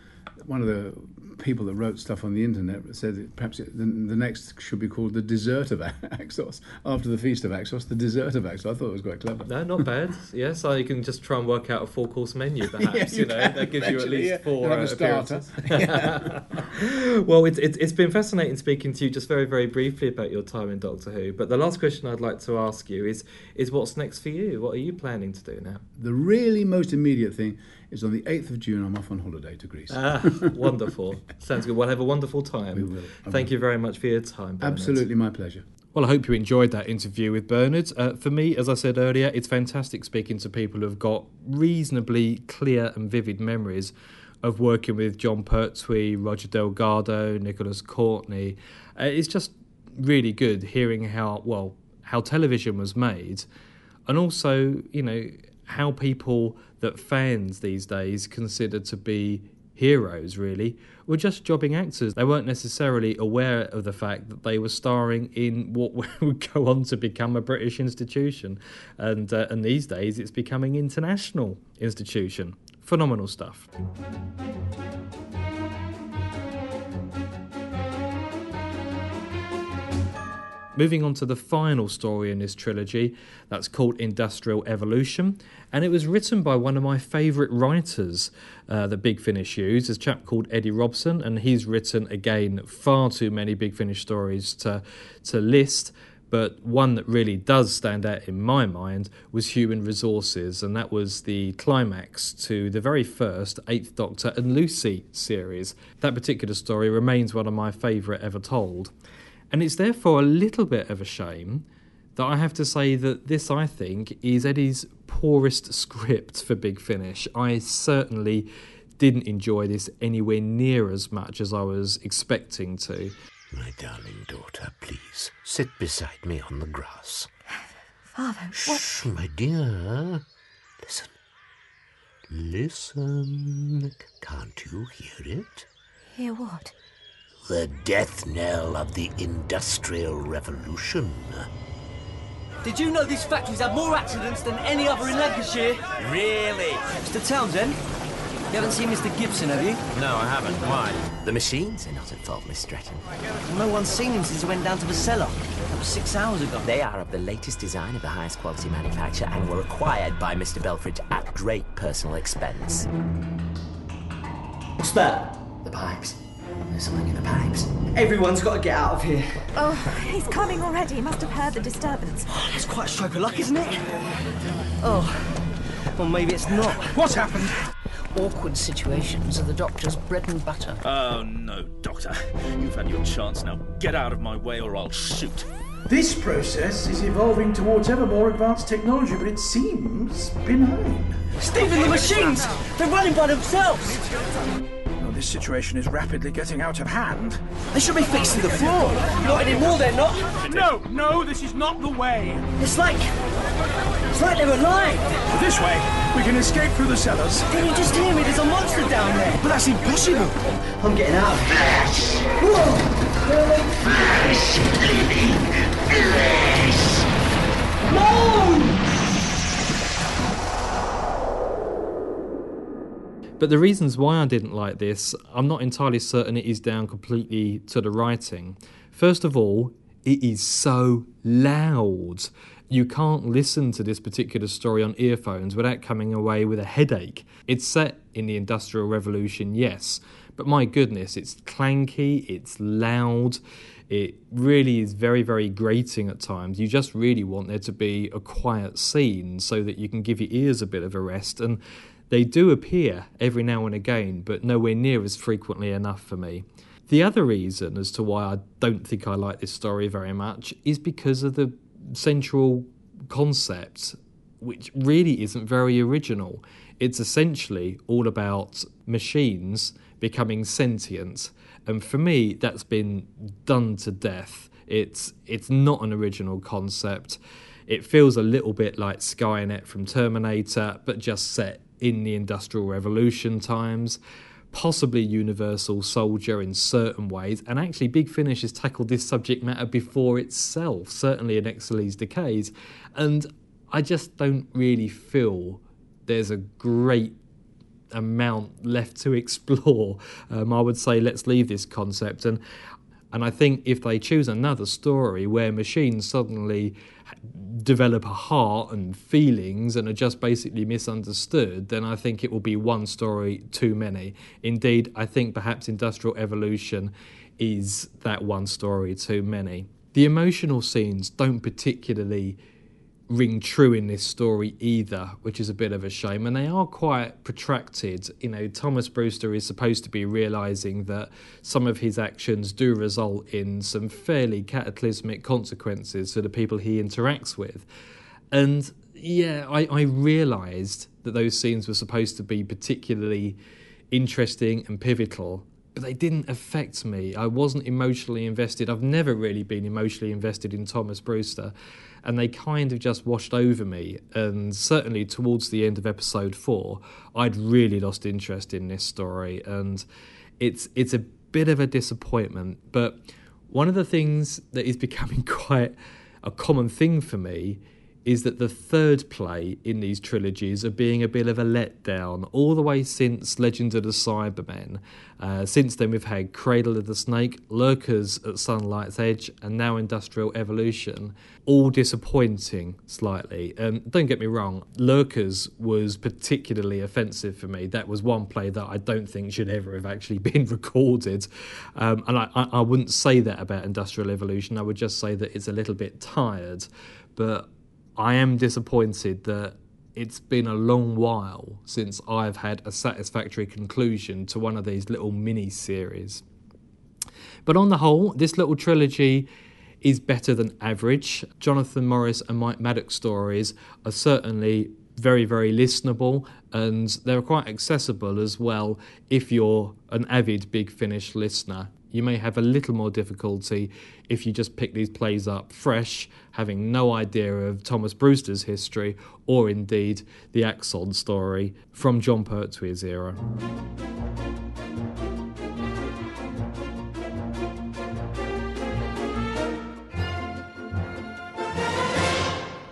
Speaker 14: one of the people that wrote stuff on the internet said that perhaps it, the, the next should be called the Dessert of Axos after the Feast of Axos. The Dessert of Axos. I thought it was quite clever.
Speaker 2: No, not bad. yes, so you can just try and work out a four course menu, perhaps.
Speaker 14: you
Speaker 2: you, know, that gives you at least
Speaker 14: yeah.
Speaker 2: four uh,
Speaker 14: a starter.
Speaker 2: appearances. well, it's it's it's been fascinating speaking to you just very, very briefly about your time in Doctor Who. But the last question I'd like to ask you is is what's next for you? What are you planning to do now?
Speaker 14: The really most immediate thing is on the 8th of June, I'm off on holiday to Greece.
Speaker 2: Ah, wonderful. Sounds good. Well, have a wonderful time.
Speaker 14: We will. I
Speaker 2: Thank
Speaker 14: will.
Speaker 2: you very much for your time. Bernard.
Speaker 14: Absolutely my pleasure.
Speaker 2: Well, I hope you enjoyed that interview with Bernard. Uh, for me, as I said earlier, it's fantastic speaking to people who've got reasonably clear and vivid memories of working with Jon Pertwee, Roger Delgado, Nicholas Courtney. Uh, it's just really good hearing how well how television was made, and also you know how people that fans these days consider to be heroes really were just jobbing actors. They weren't necessarily aware of the fact that they were starring in what would go on to become a British institution, and uh, and these days it's becoming international institution. Phenomenal stuff. Moving on to the final story in this trilogy, that's called Industrial Evolution, and it was written by one of my favourite writers uh, that Big Finish use, a chap called Eddie Robson, and he's written again far too many Big Finish stories to to list. But one that really does stand out in my mind was Human Resources, and that was the climax to the very first Eighth Doctor and Lucie series. That particular story remains one of my favourite ever told. And it's therefore a little bit of a shame that I have to say that this, I think, is Eddie's poorest script for Big Finish. I certainly didn't enjoy this anywhere near as much as I was expecting to.
Speaker 15: My darling daughter, please sit beside me on the grass.
Speaker 16: Father,
Speaker 15: Shh, my dear. Listen. Listen. Can't you hear it?
Speaker 16: Hear what?
Speaker 15: The death knell of the Industrial Revolution.
Speaker 7: Did you know these factories have more accidents than any other in Lancashire?
Speaker 15: Really?
Speaker 7: Mr. Townsend, you haven't seen Mr. Gibson, have you?
Speaker 15: No, I haven't. Why? The machines are not at fault, Miss Stretton.
Speaker 7: No one's seen him since he went down to the cellar. That was six hours ago.
Speaker 17: They are of the latest design of the highest quality manufacture and were acquired by Mr. Belfridge at great personal expense.
Speaker 7: What's that?
Speaker 17: The pipes. There's something in the pipes.
Speaker 7: Everyone's got to get out of here.
Speaker 16: Oh, he's coming already. He must have heard the disturbance.
Speaker 7: That's quite a stroke of luck, isn't it? Oh, well, maybe it's not.
Speaker 4: What's happened?
Speaker 6: Awkward situations are the doctor's bread and butter.
Speaker 18: Oh, no, Doctor. You've had your chance now. Get out of my way or I'll shoot.
Speaker 4: This process is evolving towards ever more advanced technology, but it seems benign.
Speaker 7: Stephen, the machines! They're running by themselves!
Speaker 4: Well, This situation is rapidly getting out of hand.
Speaker 7: They should be fixed to the floor. Not anymore, they're not.
Speaker 4: No, no, this is not the way.
Speaker 7: It's like. It's like they're alive.
Speaker 4: This way, we can escape through the cellars.
Speaker 7: Can you just hear me? There's a monster down there.
Speaker 4: But that's impossible.
Speaker 7: I'm getting out of here. Whoa! No!
Speaker 2: But the reasons why I didn't like this, I'm not entirely certain it is down completely to the writing. First of all, it is so loud. You can't listen to this particular story on earphones without coming away with a headache. It's set in the Industrial Revolution, yes, but my goodness, it's clanky, it's loud, it really is very, very grating at times. You just really want there to be a quiet scene so that you can give your ears a bit of a rest. And they do appear every now and again, but nowhere near as frequently enough for me. The other reason as to why I don't think I like this story very much is because of the central concept, which really isn't very original. It's essentially all about machines becoming sentient. And for me, that's been done to death. It's it's not an original concept. It feels a little bit like Skynet from Terminator, but just set in the Industrial Revolution times. Possibly Universal Soldier in certain ways, and actually, Big Finish has tackled this subject matter before itself, certainly in Excelis Decays, and I just don't really feel there's a great amount left to explore. Um, I would say let's leave this concept and and I think if they choose another story where machines suddenly develop a heart and feelings and are just basically misunderstood, then I think it will be one story too many. Indeed, I think perhaps Industrial Evolution is that one story too many. The emotional scenes don't particularly ring true in this story either, which is a bit of a shame. And they are quite protracted. You know, Thomas Brewster is supposed to be realizing that some of his actions do result in some fairly cataclysmic consequences for the people he interacts with. And yeah, I, I realized that those scenes were supposed to be particularly interesting and pivotal but they didn't affect me. I wasn't emotionally invested. I've never really been emotionally invested in Thomas Brewster and they kind of just washed over me. And certainly towards the end of episode four, I'd really lost interest in this story, and it's it's a bit of a disappointment. But one of the things that is becoming quite a common thing for me is that the third play in these trilogies are being a bit of a letdown all the way since Legend of the Cybermen. Uh, since then, we've had Cradle of the Snake, Lurkers at Sunlight's Edge, and now Industrial Evolution. All disappointing slightly. Um, don't get me wrong, Lurkers was particularly offensive for me. That was one play that I don't think should ever have actually been recorded. Um, and I, I, I wouldn't say that about Industrial Evolution, I would just say that it's a little bit tired. But I am disappointed that it's been a long while since I've had a satisfactory conclusion to one of these little mini series. But on the whole, this little trilogy is better than average. Jonathan Morris and Mike Maddox stories are certainly very, very listenable and they're quite accessible as well if you're an avid Big Finish listener. You may have a little more difficulty if you just pick these plays up fresh, having no idea of Thomas Brewster's history or indeed the Axon story from Jon Pertwee's era.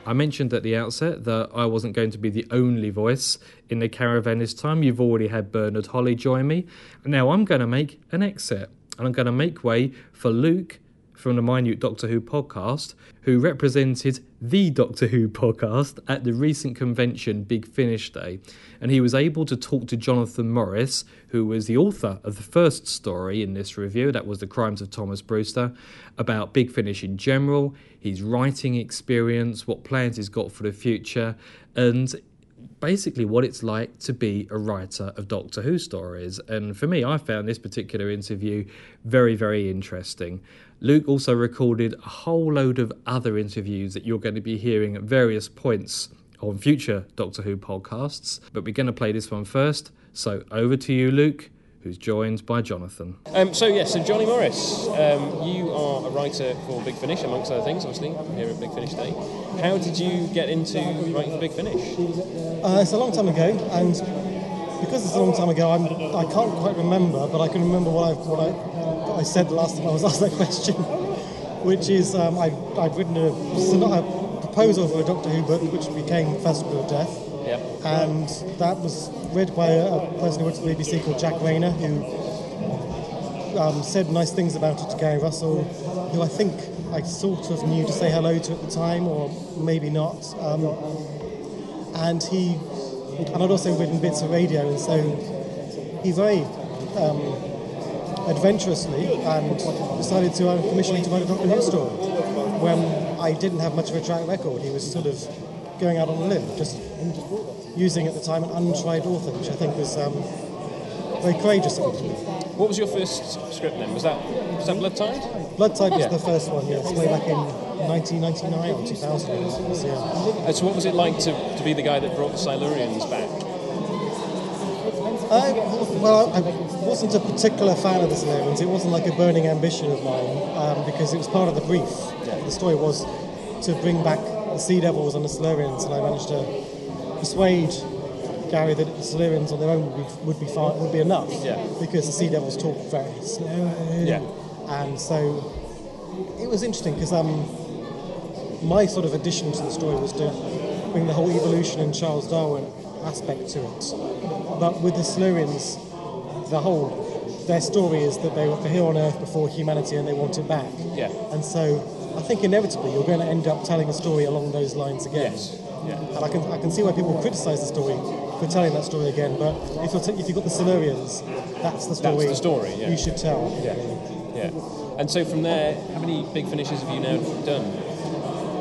Speaker 2: I mentioned at the outset that I wasn't going to be the only voice in the caravan this time. You've already had Bernard Holley join me. Now I'm going to make an exit and I'm going to make way for Luke from the Minute Doctor Who podcast, who represented the Doctor Who podcast at the recent convention Big Finish Day. And he was able to talk to Jonathan Morris, who was the author of the first story in this review, that was The Crimes of Thomas Brewster, about Big Finish in general, his writing experience, what plans he's got for the future, and basically what it's like to be a writer of Doctor Who stories. And for me, I found this particular interview very, very interesting. Luke also recorded a whole load of other interviews that you're going to be hearing at various points on future Doctor Who podcasts, but we're going to play this one first. So over to you, Luke. Who's joined by Jonathan.
Speaker 19: Um, so yes, so Johnny Morris, um, you are a writer for Big Finish, amongst other things, obviously here at Big Finish Day. How did you get into writing for Big Finish?
Speaker 20: Uh, it's a long time ago, and because it's a long time ago, I'm, I can't quite remember, but I can remember what I, what I, I said the last time I was asked that question, which is um, I, I've written a, a proposal for a Doctor Who book, which became Festival of Death. And that was read by a, person who works at the BBC called Jac Rayner, who um, said nice things about it to Gary Russell, who I think I sort of knew to say hello to at the time, or maybe not. Um, and he, and I'd also written bits of radio, and so he very um, adventurously and decided to uh, commission me to write a Who story when I didn't have much of a track record. He was sort of going out on a limb, just using at the time an untried author, which I think was um, very courageous of him.
Speaker 19: What was your first script then? Was that was that Blood Tide?
Speaker 20: Blood Tide was
Speaker 19: Yeah.
Speaker 20: the first one, yes, way back in 1999 or 2000. it was, yeah.
Speaker 19: Uh, so what was it like to, to be the guy that brought the Silurians back?
Speaker 20: I, well, I wasn't a particular fan of the Silurians. It wasn't like a burning ambition of mine um, because it was part of the brief. The story was to bring back the Sea Devils and the Silurians, and I managed to persuade Gary that the Silurians on their own would be, would be fine, would be enough.
Speaker 19: Yeah.
Speaker 20: Because the Sea Devils talk very slowly.
Speaker 19: Yeah.
Speaker 20: And so it was interesting because um, my sort of addition to the story was to bring the whole evolution and Charles Darwin aspect to it. But with the Silurians, the whole their story is that they were here on Earth before humanity and they want it back.
Speaker 19: Yeah.
Speaker 20: And so I think inevitably you're going to end up telling a story along those lines again.
Speaker 19: Yes. Yeah.
Speaker 20: And I can, I can see why people criticise the story for telling that story again, but if, you're t- if you've got the Silurians, that's the story,
Speaker 19: That's the story, yeah.
Speaker 20: you should tell.
Speaker 19: Yeah. Yeah. And so from there, how many big finishes have you now done?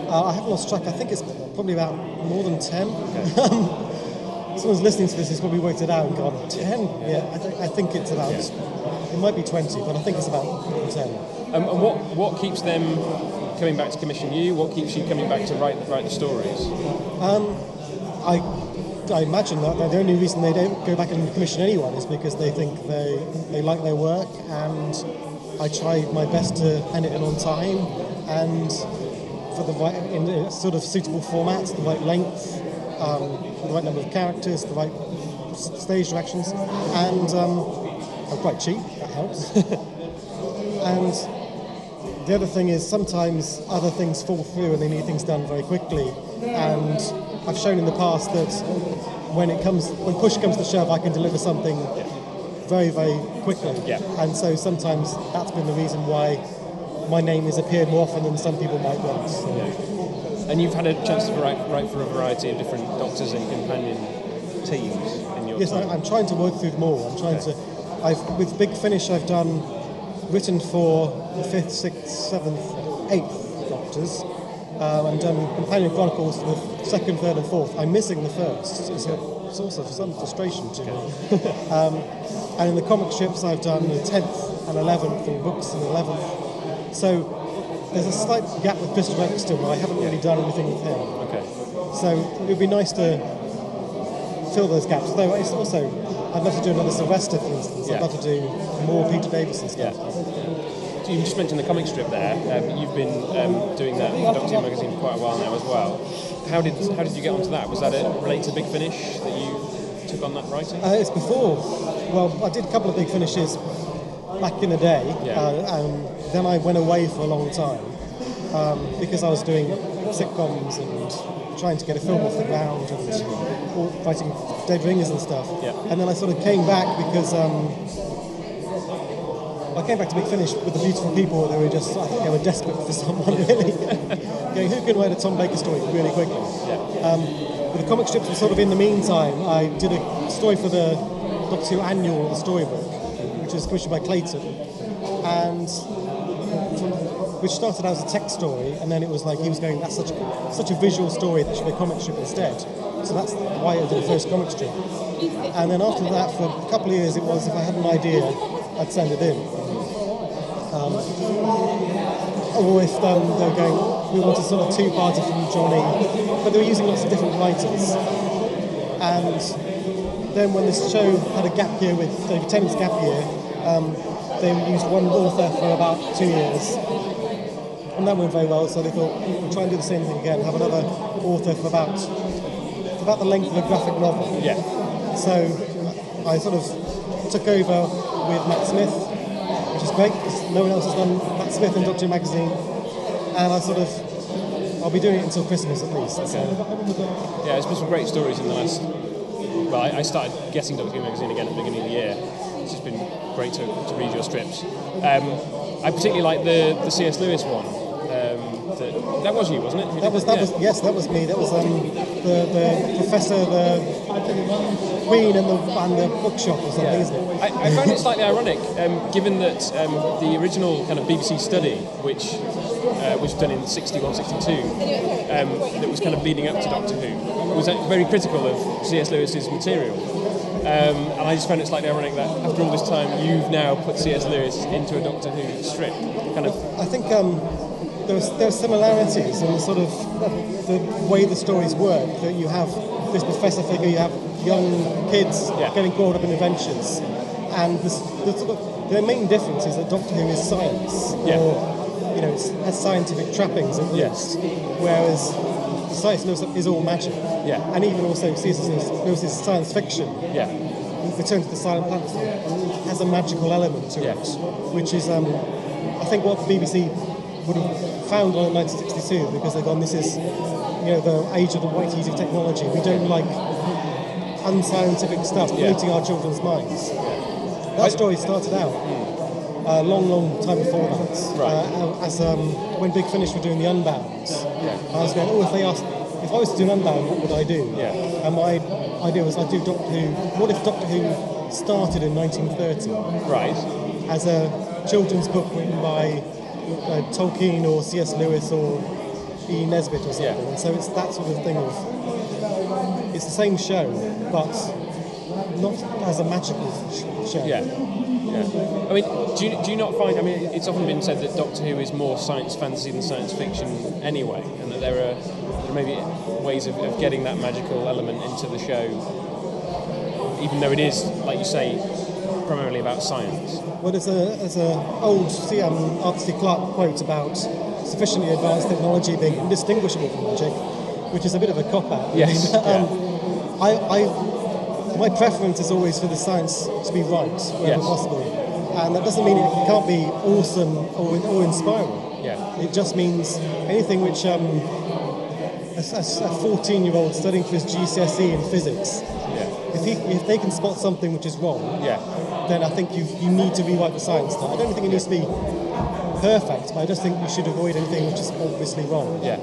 Speaker 20: Uh, I haven't lost track. I think it's probably about more than 10. Someone's listening to this has probably worked it out and gone, 10? Yeah, I, th- I think it's about, it might be 20, but I think it's about 10.
Speaker 19: Um, and what, what keeps them coming back to commission you? What keeps you coming back to write, write the stories?
Speaker 20: Um, I, I imagine that the only reason they don't go back and commission anyone is because they think they, they like their work and I try my best to end it in on time and for the right, in a sort of suitable format, the right length, um, the right number of characters, the right stage directions, and um, I'm quite cheap, that helps. and the other thing is sometimes other things fall through and they need things done very quickly. And I've shown in the past that when it comes, when push comes to shove, I can deliver something very, very quickly.
Speaker 19: Yeah.
Speaker 20: And so sometimes that's been the reason why my name has appeared more often than some people might want. So.
Speaker 19: And you've had a chance to write, write for a variety of different doctors and companion teams in your
Speaker 20: Yes, I,
Speaker 19: time.
Speaker 20: I'm trying to work through them all. I'm trying to. I've with Big Finish, I've done written for the fifth, sixth, seventh, eighth Doctors. Um, and done Companion Chronicles for the second, third, and fourth. I'm missing the first. It's a source of some frustration to me. um, and in the comic strips, I've done the tenth and eleventh, and books and eleventh. So there's a slight gap with Christopher Eccleston where I haven't really done anything with him.
Speaker 19: Okay.
Speaker 20: So it would be nice to fill those gaps. Though it's also, I'd love to do another Sylvester, for instance.
Speaker 19: Yeah.
Speaker 20: I'd love to do more Peter Davison stuff.
Speaker 19: So you just mentioned the comic strip there. Um, you've been um, doing that for Doctor Who magazine for quite a while now as well. How did how did you get onto that? Was that it related to Big Finish that you took on that writing?
Speaker 20: Uh, it's before. Well, I did a couple of big finishes back in the day.
Speaker 19: Yeah.
Speaker 20: Uh, and then I went away for a long time um, because I was doing sitcoms and trying to get a film off the ground and writing Dead Ringers and stuff.
Speaker 19: Yeah.
Speaker 20: And then I sort of came back because um, came back to Big Finish with the beautiful people. They were just, I think they were desperate for someone really. Going, who can write a Tom Baker story really quickly? Um, but the comic strips were sort of in the meantime. I did a story for the Doctor Who annual, the storybook, which was commissioned by Clayton, and which started out as a text story, and then it was like he was going, that's such a, such a visual story that should be a comic strip instead. So that's why I did the first comic strip. And then after that, for a couple of years, it was if I had an idea, I'd send it in. Um, or if um, they were going, we wanted sort of two-parter from Johnny, but they were using lots of different writers. And then when this show had a gap year with David Tennant's gap year, um, they used one author for about two years. And that went very well, so they thought, we'll try and do the same thing again, have another author for about, for about the length of a graphic novel.
Speaker 19: Yeah.
Speaker 20: So I sort of took over with Matt Smith, which is great because no one else has done Matt Smith and Doctor magazine. And I sort of, I'll be doing it until Christmas at least. So.
Speaker 19: Yeah, there's been some great stories in the last. Well, I, I started getting Doctor Who magazine again at the beginning of the year. It's just been great to, to read your strips. Um, I particularly like the, the C.S. Lewis one. Um, that, that was you, wasn't it?
Speaker 20: That
Speaker 19: did-
Speaker 20: was that
Speaker 19: yeah.
Speaker 20: was yes, that was me. That was um, the the professor, the queen, and the and the bookshop or something,
Speaker 19: Yeah.
Speaker 20: isn't it?
Speaker 19: I, I found it slightly ironic, um, given that um, the original kind of BBC study, which uh, was done in 61, 62, um, that was kind of leading up to Doctor Who, was very critical of C.S. Lewis's material. Um, and I just found it slightly ironic that after all this time, you've now put C.S. Lewis into a Doctor Who strip. Kind of,
Speaker 20: I think um, there was there are similarities in the sort of the way the stories work. That you have this professor figure, you have young kids getting caught up in adventures, and the sort of the main difference is that Doctor Who is science, or you know, it's, has scientific trappings at least, whereas the science Lewis is all magic.
Speaker 19: Yeah.
Speaker 20: And even also. Lewis Lewis's science fiction.
Speaker 19: Yeah.
Speaker 20: Return to the Silent Planet has a magical element to it, which is, um, I think, what the BBC would have found on in 1962 because they've gone, this is, you know, the age of the white heat of technology. We don't like unscientific stuff polluting our children's minds. That story started out a long, long time before that. Uh, as um, when Big Finish were doing the Unbound, I was going, oh, if they asked, if I was to do an Unbound, what would I do? And my idea was I'd do Doctor Who. What if Doctor Who started in 1930?
Speaker 19: Right.
Speaker 20: As a children's book written by uh, Tolkien or C.S. Lewis or E. Nesbit or something. And so it's that sort of thing of it's the same show, but not as a magical show.
Speaker 19: Yeah. Yeah. I mean, do you, do you not find? I mean, it's often been said that Doctor Who is more science fantasy than science fiction anyway, and that there are, there are maybe ways of, of getting that magical element into the show, even though it is, like you say, primarily about science.
Speaker 20: Well, there's a there's a old C.M. Arthur C. Clarke quote about sufficiently advanced technology being indistinguishable from magic, which is a bit of a cop out.
Speaker 19: Yes,
Speaker 20: um, I, I my preference is always for the science to be right wherever
Speaker 19: Yes.
Speaker 20: possible, and that doesn't mean it can't be awesome or, or inspiring.
Speaker 19: Yeah.
Speaker 20: It just means anything which um, a, a 14 year old studying for his GCSE in physics, if, he, if they can spot something which is wrong,
Speaker 19: Yeah.
Speaker 20: then I think you you need to rewrite the science. Now. I don't think it needs to be perfect, but I just think you should avoid anything which is obviously wrong.
Speaker 19: Yeah.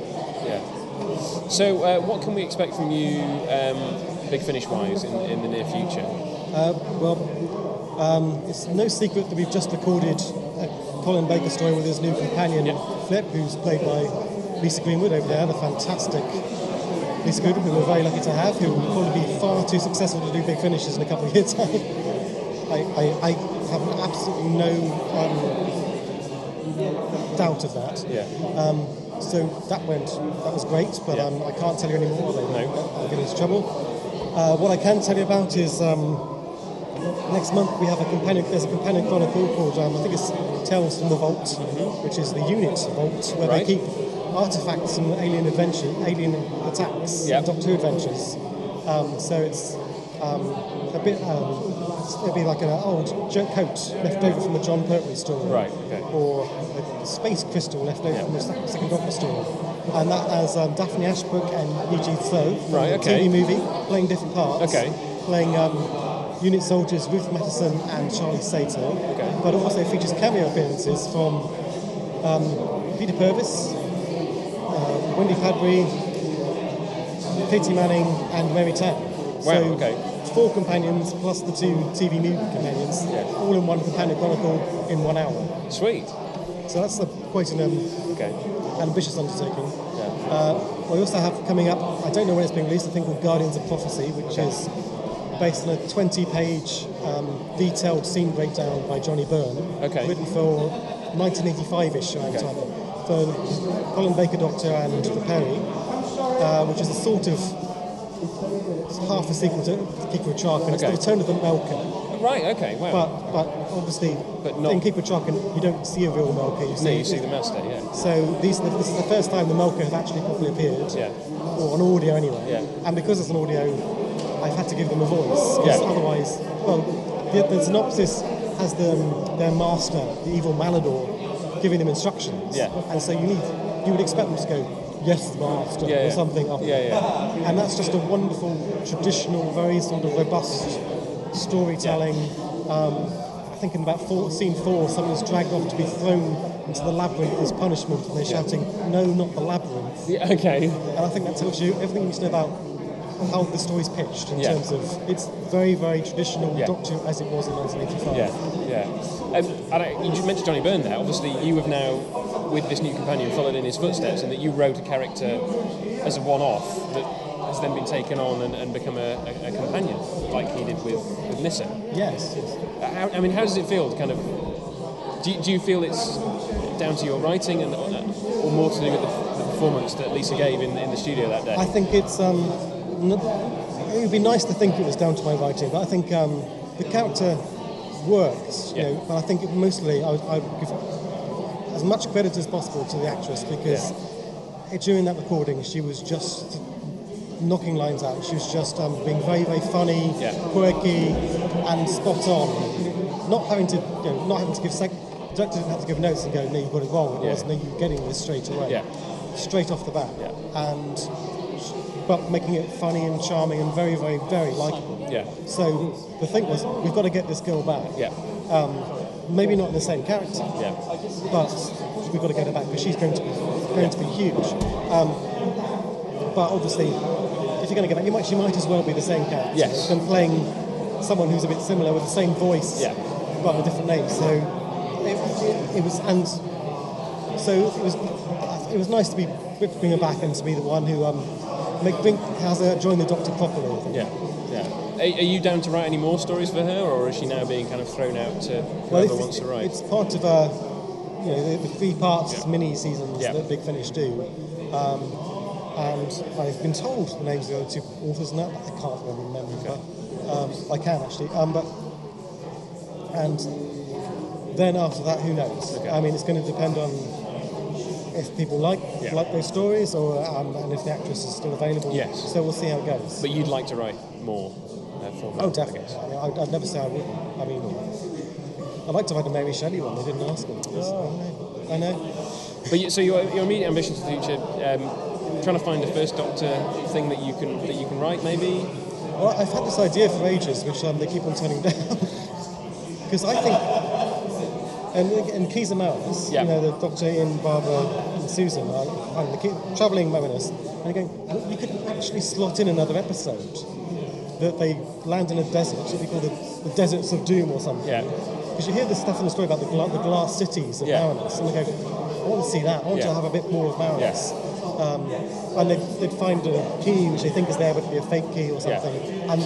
Speaker 19: Yeah. So, uh, what can we expect from you, um, Big Finish wise, in, in the near future?
Speaker 20: Uh, well, um, it's no secret that we've just recorded a Colin Baker story with his new companion, Flip, who's played by Lisa Greenwood over there, the fantastic Lisa Greenwood, who we're very lucky to have, who will probably be far too successful to do big finishes in a couple of years' time. I, I, I have absolutely no um, doubt of that.
Speaker 19: Yeah.
Speaker 20: Um, so that went, that was great, but um, I can't tell you any more. No. I'll get into trouble. Uh, what I can tell you about is um, next month we have a companion. There's a companion chronicle called um, I think it's Tales from the Vault, which is the unit vault where
Speaker 19: Right.
Speaker 20: they keep artifacts from alien adventure, alien attacks,
Speaker 19: Yeah.
Speaker 20: and Doctor Who adventures. Um, so it's um, a bit. It'll be like an old joke coat left over from a Jon Pertwee story,
Speaker 19: Right, okay.
Speaker 20: or a space crystal left over from the second Doctor story, and that has um, Daphne Ashbrook and Yee Jee Tso from
Speaker 19: Right,
Speaker 20: the
Speaker 19: okay.
Speaker 20: TV movie playing different parts.
Speaker 19: Okay.
Speaker 20: Playing um, unit soldiers Ruth Matheson and Charlie Sato.
Speaker 19: Okay.
Speaker 20: But also features cameo appearances from um, Peter Purves, uh, Wendy Padbury, Katie Manning, and Mary Tamm.
Speaker 19: Wow,
Speaker 20: so
Speaker 19: okay.
Speaker 20: Four companions plus the two TV movie companions, yeah. all in one companion chronicle in one hour.
Speaker 19: Sweet.
Speaker 20: So that's a, quite an um,
Speaker 19: Okay.
Speaker 20: ambitious undertaking. Uh, we also have coming up, I don't know when it's being released, a thing called Guardians of Prophecy, which is based on a 20 page um, detailed scene breakdown by Johnny Byrne,
Speaker 19: Okay.
Speaker 20: written for 1985 ish around time, for Colin Baker Doctor and for Peri, uh, which is a sort of it's half a sequel to Keeper of Traken, and it's the
Speaker 19: Okay.
Speaker 20: return of the Melkur.
Speaker 19: Right. Okay. Wow.
Speaker 20: But, but obviously,
Speaker 19: But not-
Speaker 20: in Keeper of Traken, you don't see a real Melkur. You see,
Speaker 19: no, you see the master. Yeah.
Speaker 20: So these, this is the first time the Melkur has actually properly appeared.
Speaker 19: Yeah.
Speaker 20: Or on audio anyway.
Speaker 19: Yeah.
Speaker 20: And because it's an audio, I've had to give them a voice,
Speaker 19: Yeah.
Speaker 20: Otherwise, well, the, the synopsis has them, their master, the evil Malador, giving them instructions.
Speaker 19: Yeah.
Speaker 20: And so you need, you would expect them to go, yes, master,
Speaker 19: Yeah,
Speaker 20: or something. Up.
Speaker 19: Yeah, yeah.
Speaker 20: And that's just a wonderful, traditional, very sort of robust storytelling. Um, I think in about four, scene four, someone's dragged off to be thrown into the labyrinth as punishment, and they're shouting, "No, not the labyrinth!"
Speaker 19: Yeah, okay.
Speaker 20: And I think that tells you everything you need to know about how the story's pitched in
Speaker 19: Yeah.
Speaker 20: terms of it's very, very traditional
Speaker 19: Yeah.
Speaker 20: Doctor as it was in 1985.
Speaker 19: Yeah, yeah. Um, and I, you mentioned Johnny Byrne there. Obviously, you have now, with this new companion, followed in his footsteps, and that you wrote a character as a one-off that has then been taken on and, and become a, a, a companion, like he did with, with Nyssa.
Speaker 20: Yes. yes.
Speaker 19: Uh, How, I mean, how does it feel? To kind of, do you, do you feel it's down to your writing, and or more to do with the, the performance that Lisa gave in, in the studio that day?
Speaker 20: I think it's. Um, n- it would be nice to think it was down to my writing, but I think um, the character works. You know, but I think it mostly I would, I would give as much credit as possible to the actress because it- during that recording she was just knocking lines out. She was just um, being very, very funny, quirky, and spot on. Not having to, you know, not having to give. Sec- the director didn't have to give notes and go, "No, you got it wrong." It
Speaker 19: Yeah.
Speaker 20: was, "No, you're getting this straight away."
Speaker 19: Yeah.
Speaker 20: Straight off the bat. And but making it funny and charming and very, very, very likable.
Speaker 19: Yeah.
Speaker 20: So the thing was, we've got to get this girl back.
Speaker 19: Yeah.
Speaker 20: Um, maybe not in the same character.
Speaker 19: Yeah.
Speaker 20: But we've got to get her back because she's going to be going to be huge. Um, but obviously, if you're going to get back, you might she might as well be the same character.
Speaker 19: Yes.
Speaker 20: Than playing someone who's a bit similar with the same voice.
Speaker 19: Yeah.
Speaker 20: But a different name. So it, it, it was and so it was it was nice to be bring her back and to be the one who um make bring has her join the Doctor properly. I think.
Speaker 19: Yeah, yeah. Are, are you down to write any more stories for her, or is she now being kind of thrown out to whoever
Speaker 20: it's,
Speaker 19: wants to write?
Speaker 20: it's part of a, you know, the, the three parts mini seasons
Speaker 19: Yeah.
Speaker 20: that Big Finish do. Um, and I've been told the names of the other two authors now. But I can't really remember, but um, I can actually. Um, but and then after that, who knows? I mean, it's going to depend on if people like
Speaker 19: Yeah.
Speaker 20: like those stories, or um, and if the actress is still available.
Speaker 19: Yes.
Speaker 20: So we'll see how it goes.
Speaker 19: But you'd like to write more for
Speaker 20: Oh,
Speaker 19: I
Speaker 20: definitely. I mean, I'd, I'd never say I wouldn't. I mean, I'd like to write a Mary Shelley one. They didn't ask me.
Speaker 19: Oh.
Speaker 20: I know. I know.
Speaker 19: But you, so your, your immediate ambition for the future, um, trying to find a first Doctor thing that you can that you can write, maybe.
Speaker 20: Well, I've had this idea for ages, which um, they keep on turning down. Because I think, and in Keys and
Speaker 19: Yeah.
Speaker 20: you know, the Doctor, Ian, Barbara, and Susan, are, are the key- travelling mariners, and going, and you could actually slot in another episode that they land in a desert, what we call the, the deserts of doom or something.
Speaker 19: Yeah.
Speaker 20: Because you hear the stuff in the story about the, gla- the glass cities of
Speaker 19: Yeah.
Speaker 20: Marinus, and they go, I want to see that. I want
Speaker 19: Yeah.
Speaker 20: to have a bit more of Marinus. Um, and they'd, they'd find a key which they think is there, but it'd be a fake key or
Speaker 19: Yeah.
Speaker 20: something. And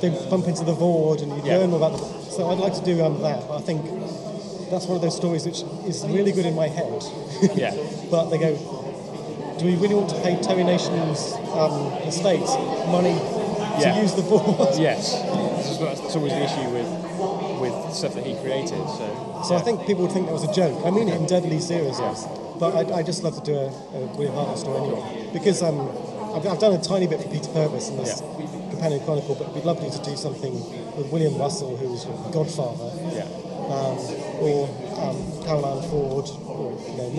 Speaker 20: they bump into the Voord, and you
Speaker 19: Yeah.
Speaker 20: learn more about the. So I'd like to do um, that. But I think that's one of those stories which is really good in my head.
Speaker 19: Yeah.
Speaker 20: but they go, do we really want to pay Terry Nation's um, estate money
Speaker 19: Yeah.
Speaker 20: to use the Voord?
Speaker 19: Yes. That's, always the issue with with stuff that he created. So.
Speaker 20: So I think people would think that was a joke. I mean it in deadly seriousness. But I, I just love to do a, a William Hartnell story anyway. Because um, I've, I've done a tiny bit for Peter Purves in this Companion Chronicle, but we'd love lovely to do something with William Russell, who's your godfather.
Speaker 19: Yeah.
Speaker 20: Um, or um, Carole Ann Ford, or you know.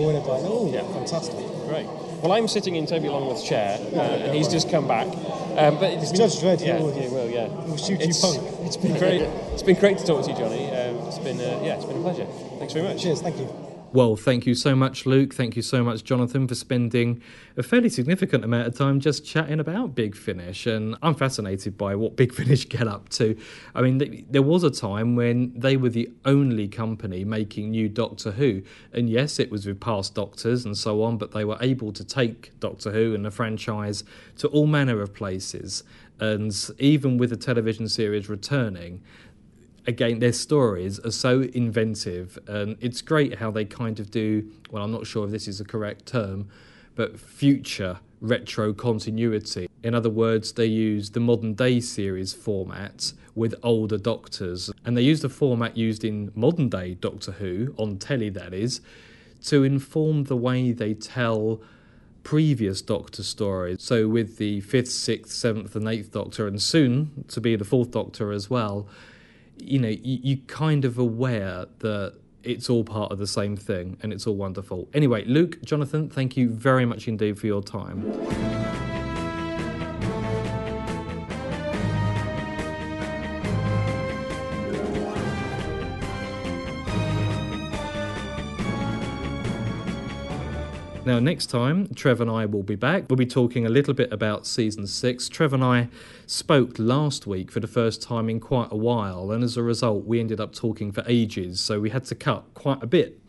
Speaker 20: Oh,
Speaker 19: Yeah.
Speaker 20: fantastic.
Speaker 19: Great. Well, I'm sitting in Toby Longworth's chair, uh, and he's just come back. Um, but it's
Speaker 20: Judge Dredd,
Speaker 19: yeah,
Speaker 20: he will-
Speaker 19: he will, yeah.
Speaker 20: will shoot you punk.
Speaker 19: It's been great. It's been great to talk to you, Johnny. Um, it's been uh, yeah, it's been a pleasure. Thanks very much.
Speaker 20: Cheers, thank you.
Speaker 2: Well, thank you so much, Luke. Thank you so much, Jonathan, for spending a fairly significant amount of time just chatting about Big Finish. And I'm fascinated by what Big Finish get up to. I mean, th- there was a time when they were the only company making new Doctor Who. And yes, it was with past Doctors and so on, but they were able to take Doctor Who and the franchise to all manner of places. And even with the television series returning, again, their stories are so inventive, and it's great how they kind of do. Well, I'm not sure if this is the correct term, but future retro continuity. In other words, they use the modern day series format with older doctors, and they use the format used in modern day Doctor Who, on telly that is, to inform the way they tell previous Doctor stories. So, with the 5th, 6th, 7th, and 8th Doctor, and soon to be the 4th Doctor as well, you know, you, you kind of aware that it's all part of the same thing and it's all wonderful. Anyway, Luke, Jonathan, thank you very much indeed for your time. Now, next time, Trev and I will be back. We'll be talking a little bit about season six. Trev and I spoke last week for the first time in quite a while, and as a result, we ended up talking for ages, so we had to cut quite a bit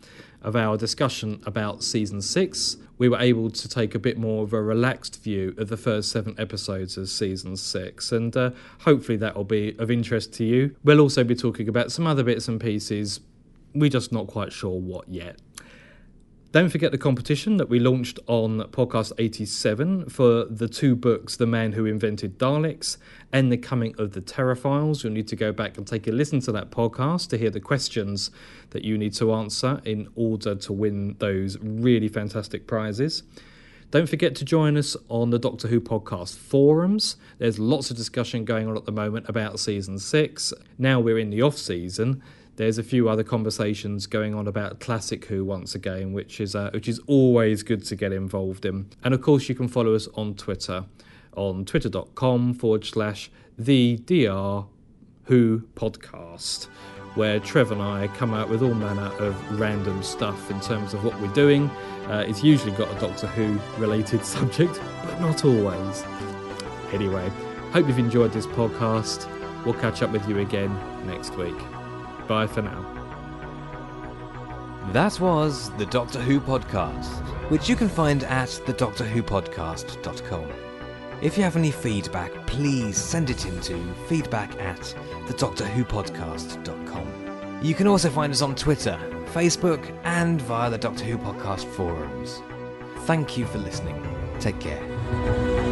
Speaker 2: of our discussion about season six. We were able to take a bit more of a relaxed view of the first seven episodes of season six, and uh, hopefully that will be of interest to you. We'll also be talking about some other bits and pieces. We're just not quite sure what yet. Don't forget the competition that we launched on podcast 87 for the two books, The Man Who Invented Daleks and The Coming of the Terraphiles. You'll need to go back and take a listen to that podcast to hear the questions that you need to answer in order to win those really fantastic prizes. Don't forget to join us on the Doctor Who podcast forums. There's lots of discussion going on at the moment about season six. Now we're in the off season there's a few other conversations going on about classic Who once again, which is uh, which is always good to get involved in. And of course, you can follow us on Twitter on twitter.com forward slash the DR Who podcast, where Trev and I come out with all manner of random stuff in terms of what we're doing. Uh, it's usually got a Doctor Who related subject, but not always. Anyway, hope you've enjoyed this podcast. We'll catch up with you again next week. Bye for now.
Speaker 1: That was the Doctor Who podcast, which you can find at thedoctorwhopodcast.com. If you have any feedback, please send it in to feedback at thedoctorwhopodcast.com. You can also find us on Twitter, Facebook, and via the Doctor Who podcast forums. Thank you for listening. Take care.